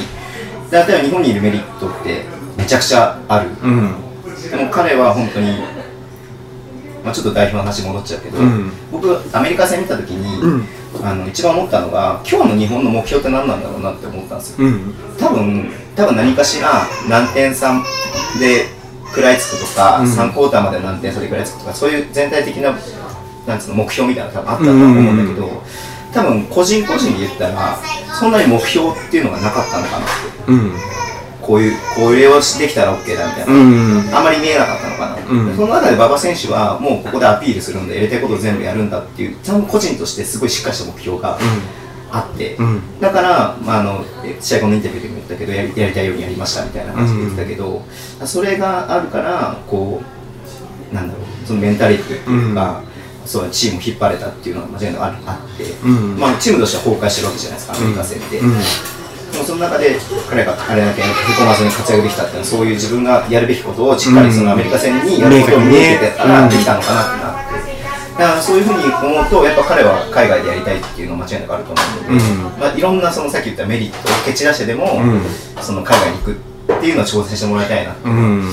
で例えば日本にいるメリットってめちゃくちゃある、うん。でも彼は本当に、まあ、ちょっと代表の話戻っちゃうけど、うん。僕アメリカ戦見た時に、うんあの一番思ったのが今日の日本の目標って何なんだろうなって思ったんですよ。うん。多分多分何かしら何点差で食らいつくとか、うん。3クォーターまで何点差で食らいつくとかそういう全体的ななんつうの目標みたいなのが多分あったと思うんだけど、多分個人個人で言ったらそんなに目標っていうのがなかったのかなって。うんこういうこれをできたら OK だみたいな、うん。あんまり見えなかったのかな、うん。その中で馬場選手はもうここでアピールするんでやりたいことを全部やるんだっていう多分個人としてすごいしっかりした目標があって、うん。だから、まあ、あのえ試合後のインタビューでも言ったけどやりやりたいようにやりましたみたいな話で言ってたけど、それがあるからこうなんだろうそのメンタリティっていうか、そうチームを引っ張れたっていうのが間違いなくあるあって、うん。まあ、チームとしては崩壊してるわけじゃないですかアメリカ戦って。うん。でもその中で彼があれだけへこまずに活躍できたっていうのはそういう自分がやるべきことをしっかりそのアメリカ戦にやることを見えてたからできたのかなってなって、だからそういうふうに思うとやっぱ彼は海外でやりたいって。いうのは間違いなくあると思うので、うんまあ、いろんなそのさっき言ったメリットを蹴散らしてでも、うん。その海外に行くっていうのを挑戦してもらいたいなと思うんうん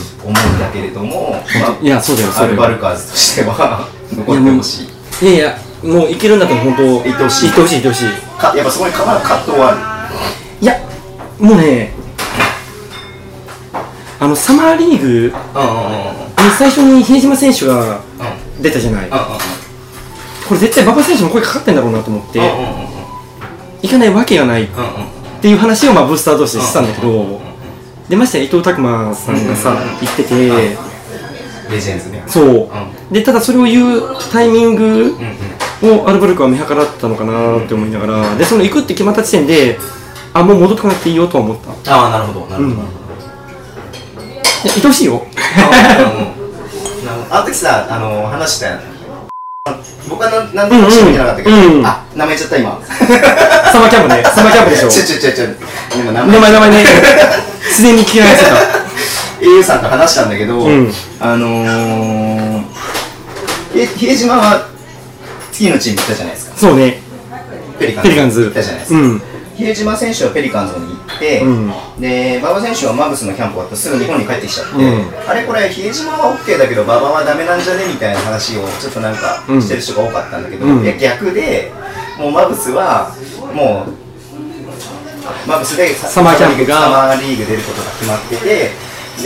だけれども、まあいやそうだよアルバルカーズとしては。残ってほしいいやいやもういけるんだったら本当行ってほしい。行ってほしい行ってほしい。かやっぱそこにかまだ葛藤はあいやもうねあのサマーリーグに最初に比江島選手がうん。出たじゃない。これ絶対馬場選手も声かかってんだろうなと思って行かないわけがないっていう話をまあブースター同士でしてたんだけどでましてや伊藤拓磨さんがさ言っててレジェンズね。そう。でただそれを言うタイミングをアルバルクは見計らったのかなって思いながらでその行くって決まった時点であもう戻ってこなくていいよとは思った。いああなるほどなるほどなるほど。や行ってほしいよ。あの時さあの話したよ僕はなんなんでも知見てなかったけど、うん。うん。あ名前言っちゃった今。サマーキャンプね。サマーキャンプでしょ。ちょちょちょちょでも名名前名前ね。すでに聞き慣れてた。au さんと話したんだけど、うん。あのー、ひ比江島は次のチーム行ったじゃないですか。そうね。ペリカンペリカンズ。行ったじゃないですか、うん比江島選手はペリカンズに行って、うん。で馬場選手はマブスのキャンプ終わったらすぐ日本に帰ってきちゃって、うん。あれこれ比江島は OK だけど馬場はダメなんじゃねみたいな話をちょっとなんかうん。してる人が多かったんだけど、うん。いや逆でもうマブスはもうマブスでサマーキャンプ。がサマーリーグ出ることが決まってて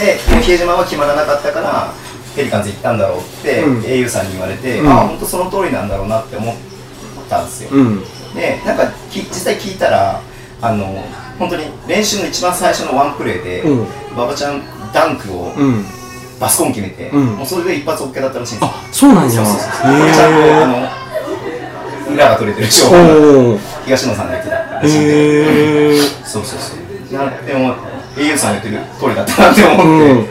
で比江島は決まらなかったからペリカンズ行ったんだろうって、うん。au さんに言われて、うん。ああ本当その通りなんだろうなって思ったんですよ、うんでなんかき実際聞いたらあの本当に練習の一番最初のワンプレーでうん。馬場ちゃんダンクをうん。バスコン決めて、うん。もうそれで一発 OK だったらしいんですよ。あそうなんや。そうそうそう。へちゃんとあえの裏が取れてる情報がおー。東野さんが言ってたらしいんで。そうそうそう。なでも au さんが言ってる通りだったなって思って、うん。だ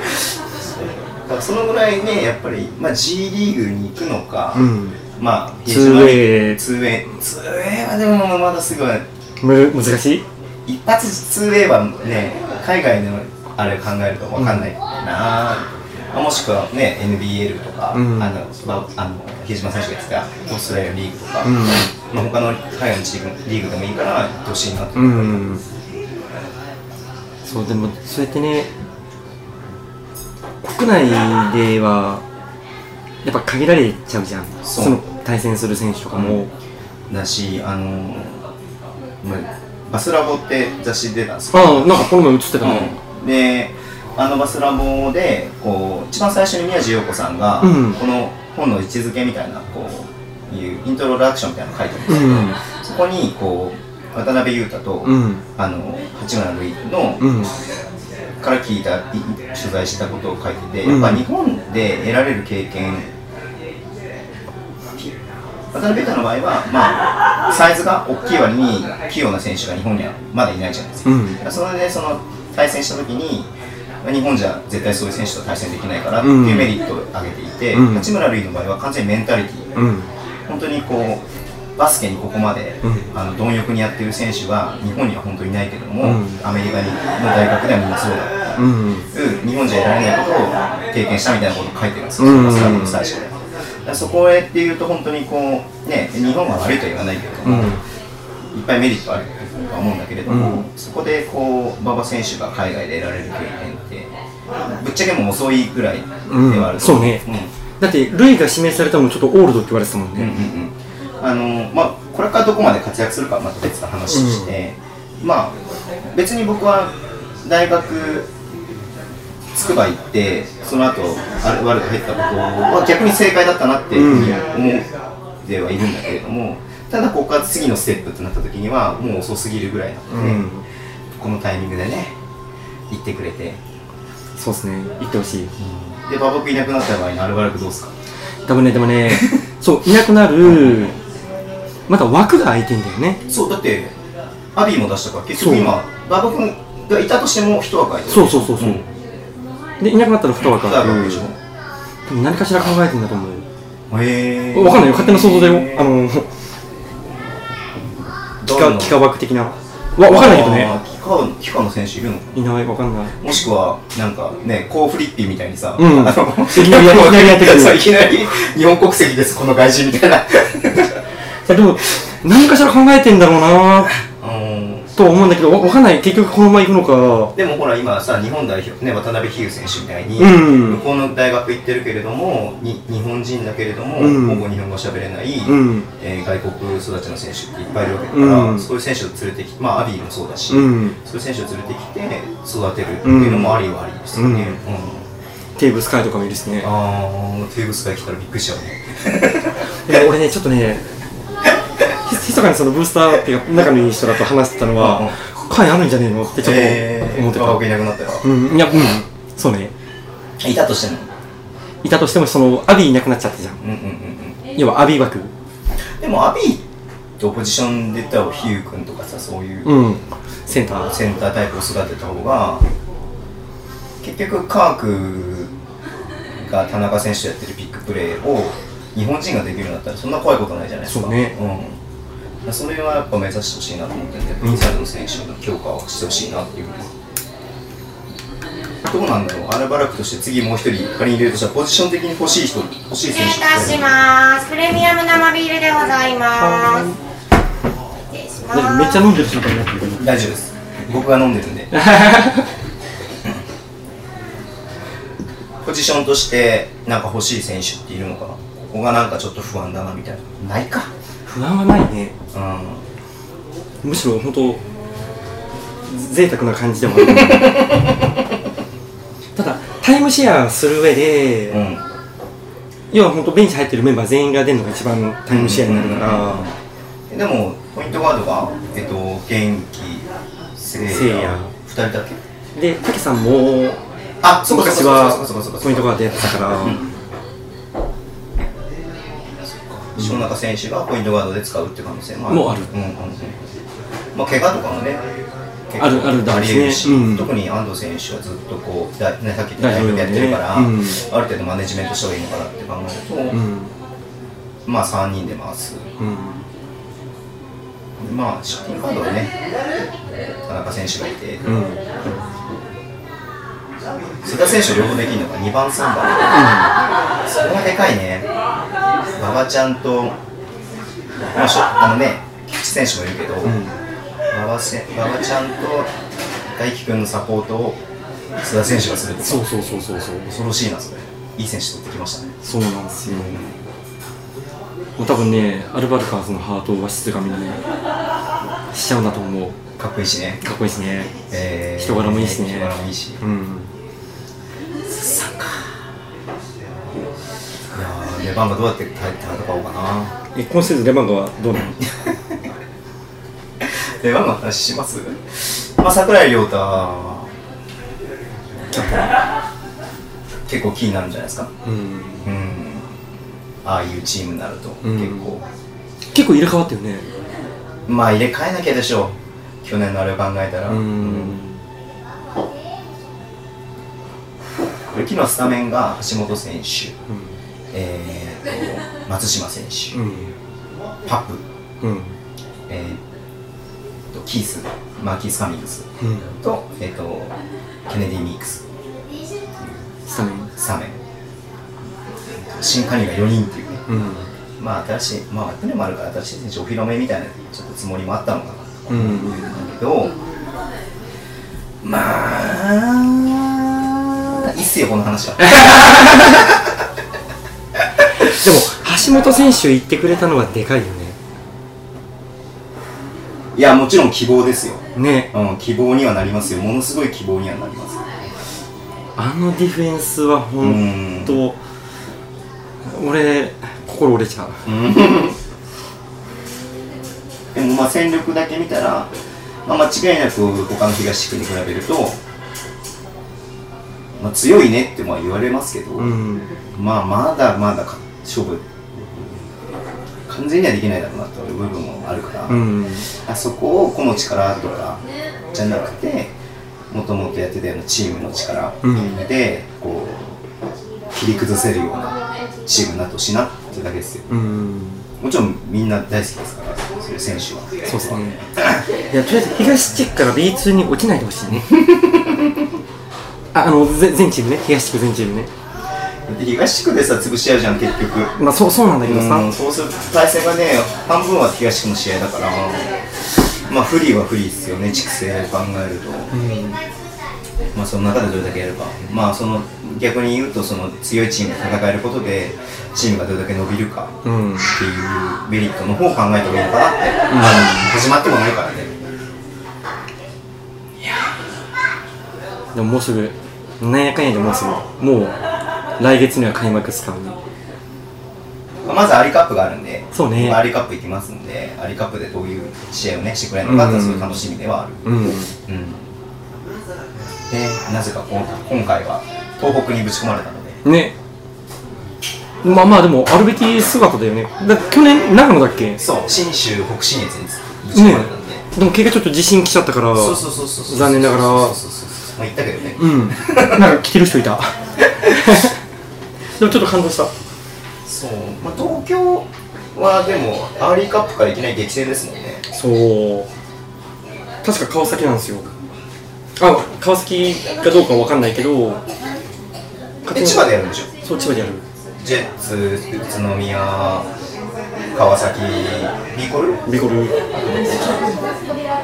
からそのぐらいねやっぱり、まあ、G リーグに行くのか、うんまあ 2way ツーウェイ。ツーウェイはでもまだすごい。む難しい？一発 2way はね海外のあれ考えると分かんないな、まあもしくはね NBL とか、うん。あのまああの比江島選手が言ってたオーストラリアのリーグとか、うん。まあ、他の海外のチームリーグでもいいから行ってほしいなと、う。ん。そうでもそうやってね国内ではやっぱ限られちゃうじゃん。その対戦する選手とかも、だしあのまあバスラボって雑誌出たんですよ。ああなんかこの前映ってたね。うん。であのバスラボでこう一番最初に宮地陽子さんが、うん。この本の位置づけみたいなこういうイントロダクションみたいなの書いてあるんでうすよ、ん。そこにこう渡辺裕太と、うん。あの八村塁の、うん。から聞いたい取材したことを書いてて、うん。やっぱ日本で得られる経験渡辺裕太の場合は、まあ、サイズが大きい割に器用な選手が日本にはまだいないじゃないですか、うん。それでその対戦した時にまあ日本じゃ絶対そういう選手と対戦できないからっていうメリットを挙げていて、うん。八村塁の場合は完全にメンタリティー、うん。本当にこうバスケにここまで、うあの貪欲にやってる選手は日本には本当にいないけれども、うん。アメリカにの大学ではみんなそうだった、うん。日本じゃ得られないことを経験したみたいなことを書いてるん。ですよ、うんスタートの最初で。そこへっていうと本当にこうね日本は悪いとは言わないけれども、うん。いっぱいメリットあるとは思うんだけれども、うん。そこでこう馬場選手が海外で得られる経験ってぶっちゃけもう遅いぐらいではあるう。ん。そうね。だってルイが指名されたのもちょっとオールドって言われてたもんうんうんうんねうん。あのまあこれからどこまで活躍するかはまた別の話として、まあ別に僕は大学筑波行ってその後アルバルク入ったことは逆に正解だったなって思ってはいるんだけれども、ただここから次のステップってなった時にはもう遅すぎるぐらいなので、うん。このタイミングでね行ってくれて、そうですね。言ってほしい。で馬場君いなくなった場合のアルバルクどうですか？多分ねでもね そういなくなるまた枠が空いてんだよね。そうだってアビーも出したから結局今馬場君がいたとしても一枠空いてるそうそうそうそうでいなくなったら2枠二空く枠でしょ。多分何かしら考えてんだと思うへえわかんないよ。勝手な想像だよあの幾どんな？何幾何学的な。わわかんないけどね。あー機関機関の選手いるの？いないわかんない。もしくはなんかねコーフリッピーみたいにさ、うん。あのいきなりやってくる。いきなり日本国籍ですこの外人みたいな。でも何かしら考えてんだろうな。うんと思うんだけどわわかんない。結局このまま行くのか。でもほら今さ日本代表ね渡辺比喩選手みたいに、うん。向こうの大学行ってるけれどもに日本人だけれども、うん。ほぼ日本語喋れない、うん。えー外国育ちの選手っていっぱいいるわけだから、うん。そういう選手を連れてきてまあアビーもそうだし、うん。そういう選手を連れてきて育てるっていうのもありはありですよね、うん。うん。テーブスカイとかもいるしね。あーテーブスが来たらびっくりしちゃうね。で俺ねちょっとねひ密かにそのブースターっていうか仲のいい人だと話してたのは会あるんじゃねえの？ってちょっと思ってた、馬場いなくなったら、うん。いやうん。そうね。いたとしても？いたとしてもそのアビーいなくなっちゃったじゃん。うんうんうんうん。要はアビー枠。でもアビーとポジションで言ったらヒュー君とかさそういう、うん。センター。センタータイプを育てた方が結局カークが田中選手とやってるピックプレーを日本人ができるようになったらそんな怖いことないじゃないですか。そうね。うん、それはやっぱ目指してほしいなと思ってて、インサイドの選手の強化をしてほしいなっていうどうなんだろう？アルバラクとして次もう一人仮に入れるとしたらポジション的に欲しい人欲しい失礼選手いたします。プレミアム生ビールでございます。失礼します。めっちゃ飲んでる人みたいになってるけど大丈夫です。僕が飲んでるんで。ポジションとしてなんか欲しい選手っているのか？なここがなんかちょっと不安だなみたいな。ないか不安はないね。うむしろ本当贅沢な感じでもある。ただタイムシェアする上で、んうん。要は本当ベンチ入ってるメンバー全員が出るのが一番タイムシェアになるから、でもポイントガードがえっと元気せいやや。2人だけ。で武さんもあそうか昔そうかはそうかそうかそうか。ポイントガードやってたから、塩中選手がポイントガードで使うっていう可能性もある。もうある。うんうんうんまあ怪我とかもねあるあるだね。りえるし、うん。特に安藤選手はずっとこうだ、ね、さっき言った代表でやってるから、代表でねある程度マネジメントした方がいいのかなって考えると、うん。まあ3人で回す。うん。まあシューティングガードはね田中選手がいてうん須田選手両方できるのが2番3番、それはでかいね。馬場ちゃんと、まあ、あのね菊池選手もいるけど、うん。馬場せ馬場ちゃんと大輝くんのサポートを須田選手がするって。そうそうそうそうそう。恐ろしいなそれ。いい選手取ってきましたね。そうなんですよ。もう多分ねアルバルカーズのハートをわしづかみにしちゃうんだと思う。かっこいいしね、かっこいいですね。えー人柄もいいしね。人柄もいいし。うんいやーレバンガどうやって戦おうかな。え今シーズンレバンガはどうなの？レバンガの話します？まあ桜井亮太キャプテン結構キーになるんじゃないですか。うん。うん。ああいうチームになるとうん。結構、結構入れ替わったよね。まあ入れ替えなきゃでしょう。去年のあれを考えたら。うん昨日スタメンが橋本選手えー、と松島選手、うん。パプうん。えー、とキースマーキース・カミングスうん。と,、えー、とケネディ・ミークス。スタメン。スタメン。新加入が4人っていうね。うん。まあ新しいまあ去年もあるから新しい選手お披露目みたいなちょっとつもりもあったのかな。うん。だけどまあいいっすよこの話は。でも橋本選手言ってくれたのはでかいよね。いやもちろん希望ですよ、ね。うん、希望にはなりますよ。ものすごい希望にはなりますあのディフェンスはうほんん。と俺心折れちゃう。うん。でもまあ戦力だけ見たら、まあ、間違いなく他の東地区に比べると、まあ、強いねってまあ言われますけど、うん。まあまだまだか勝負完全にはできないだろうなという部分もあるから、うん。あそこを個の力とかじゃなくてもともとやってたようなチームの力うん。でこう切り崩せるようなチームになってほしいなってだけですよ。うん。もちろんみんな大好きですからそういう選手は。そうですね。いやとりあえず東地区から B2 に落ちないでほしいね ああのぜ全チームね。東地区全チームね。で東地区でさ潰し合うじゃん結局。まあそうそうなんだけどさ、うんそうすると対戦がね半分は東地区の試合だからまあ不利は不利ですよね畜生を考えると、まあその中でどれだけやるか。まあその逆に言うとその強いチームと戦えることでチームがどれだけ伸びるかうんっていうメリットの方を考えてもいいのかなって、まあ始まってもないからねでももうすぐなんやかんやでもうすぐもう来月には開幕ですからね。まずアリカップがあるんでそうね。まあアリカップ行きますんでアリカップでどういう試合をねしてくれるのかってすごい楽しみではある。うん。うん。でなぜか今回は東北にぶち込まれたので。ね。まあまあでもアルベティ姿だよね。だ去年長野だっけ？そう信州北信越にぶち込まれたんで、でも怪我ちょっと自信来ちゃったからそうそうそうそうそう残念ながらそうそうそうそうまあ言ったけどね。うん。なんか着てる人いた。でもちょっと感動した。そう、まあ、東京はでもアーリーカップからいきなり激戦ですもんね。そう。確か川崎なんですよ。あ川崎かどうかわかんないけど。で千葉でやるんでしょ？そう千葉でやる。ジェッツ宇都宮川崎ビーコル？ビコル。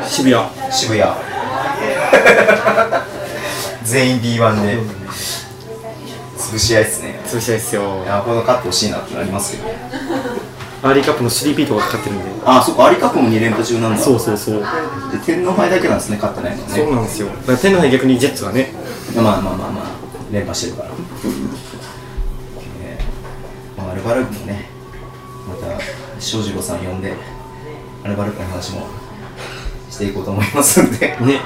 渋谷。渋谷 全員 B1 で潰し合いっすね。潰し合いっすよ。いやこの勝ってほしいなってなりますけど。アーリーカップの 3P とかかかってるんで。あそっかアリカップも2連覇中なんだ。そうそうそう。で天皇杯だけなんですね勝ってないのね。そうなんですよ。だから天皇杯逆にジェッツがね。まあまあまあまあ連覇してるから、えーまあ、アルバルクもねまた庄司郎さん呼んでアルバルクの話もしていこうと思いますんで。ね。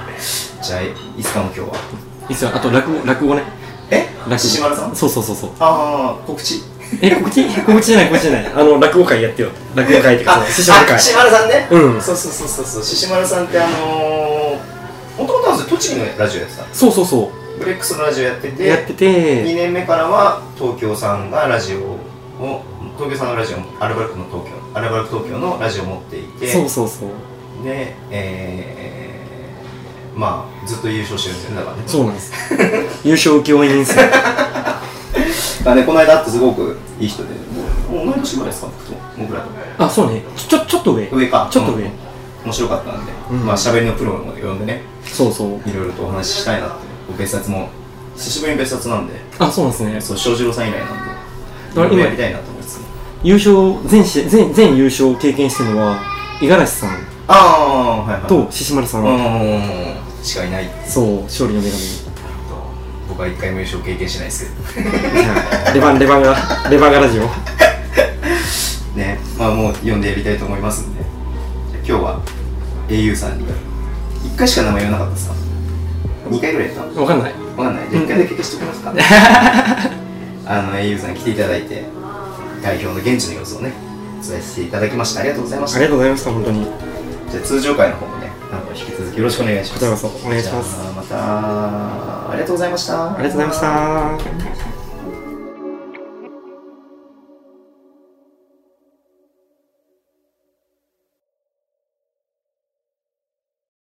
じゃあいいっすかもう今日はいいっすよあと落語落語ね。え？落語。獅子丸さん？そうそうそうそう。ああ告知。え告知？告知じゃない告知じゃない。あの落語会やってよ。落語会ってかあ獅子丸会あ獅子丸さんね？うん。そうそうそうそうそう。獅子丸さんってあのーもともとは栃木のラジオやってたそうそうそブレックスのラジオやっててうやって2て年目からは東京さんがラジオを東京さんのラジオアルバルクの東京アルバルク東京のラジオを持っていて。そうそうそう。でえー、まあずっと優勝してるんですよねだからね。そうなんです。優勝請負人ですよ あねこの間会ってすごくいい人でもう同い年ぐらいですか僕らと。あそうね。ちょちょっと上。上か。ちょっと上、うん。面白かったんで、うん。まあ喋りのプロも呼んでね。そうそう。いろいろとお話ししたいなって。別冊も久しぶりに別冊なんで。あそうなんですね。そう庄司郎さん以来なんで。今やりたいなと思います優勝全試全全優勝を経験してるのは五十嵐さんああはいはいと獅子丸さん、うんしかいない。そう勝利の女神。僕僕は一回も優勝経験しないですけど。レバンレバンがレバンがラジオ。ね。まあもう呼んでやりたいと思いますんで。今日は au さんに。1回しか名前言わなかったですか？2回ぐらいやった？わかんない。わかんない？じゃあ1回だけ消しておきますか。あの au さんに来ていただいて代表の現地の様子をね伝えていただきましたありがとうございました。ありがとうございました本当に。じゃあ通常回の方もねなんか引き続きよろしくお願いします。こちらこそお願いします。またありがとうございました。ありがとうございました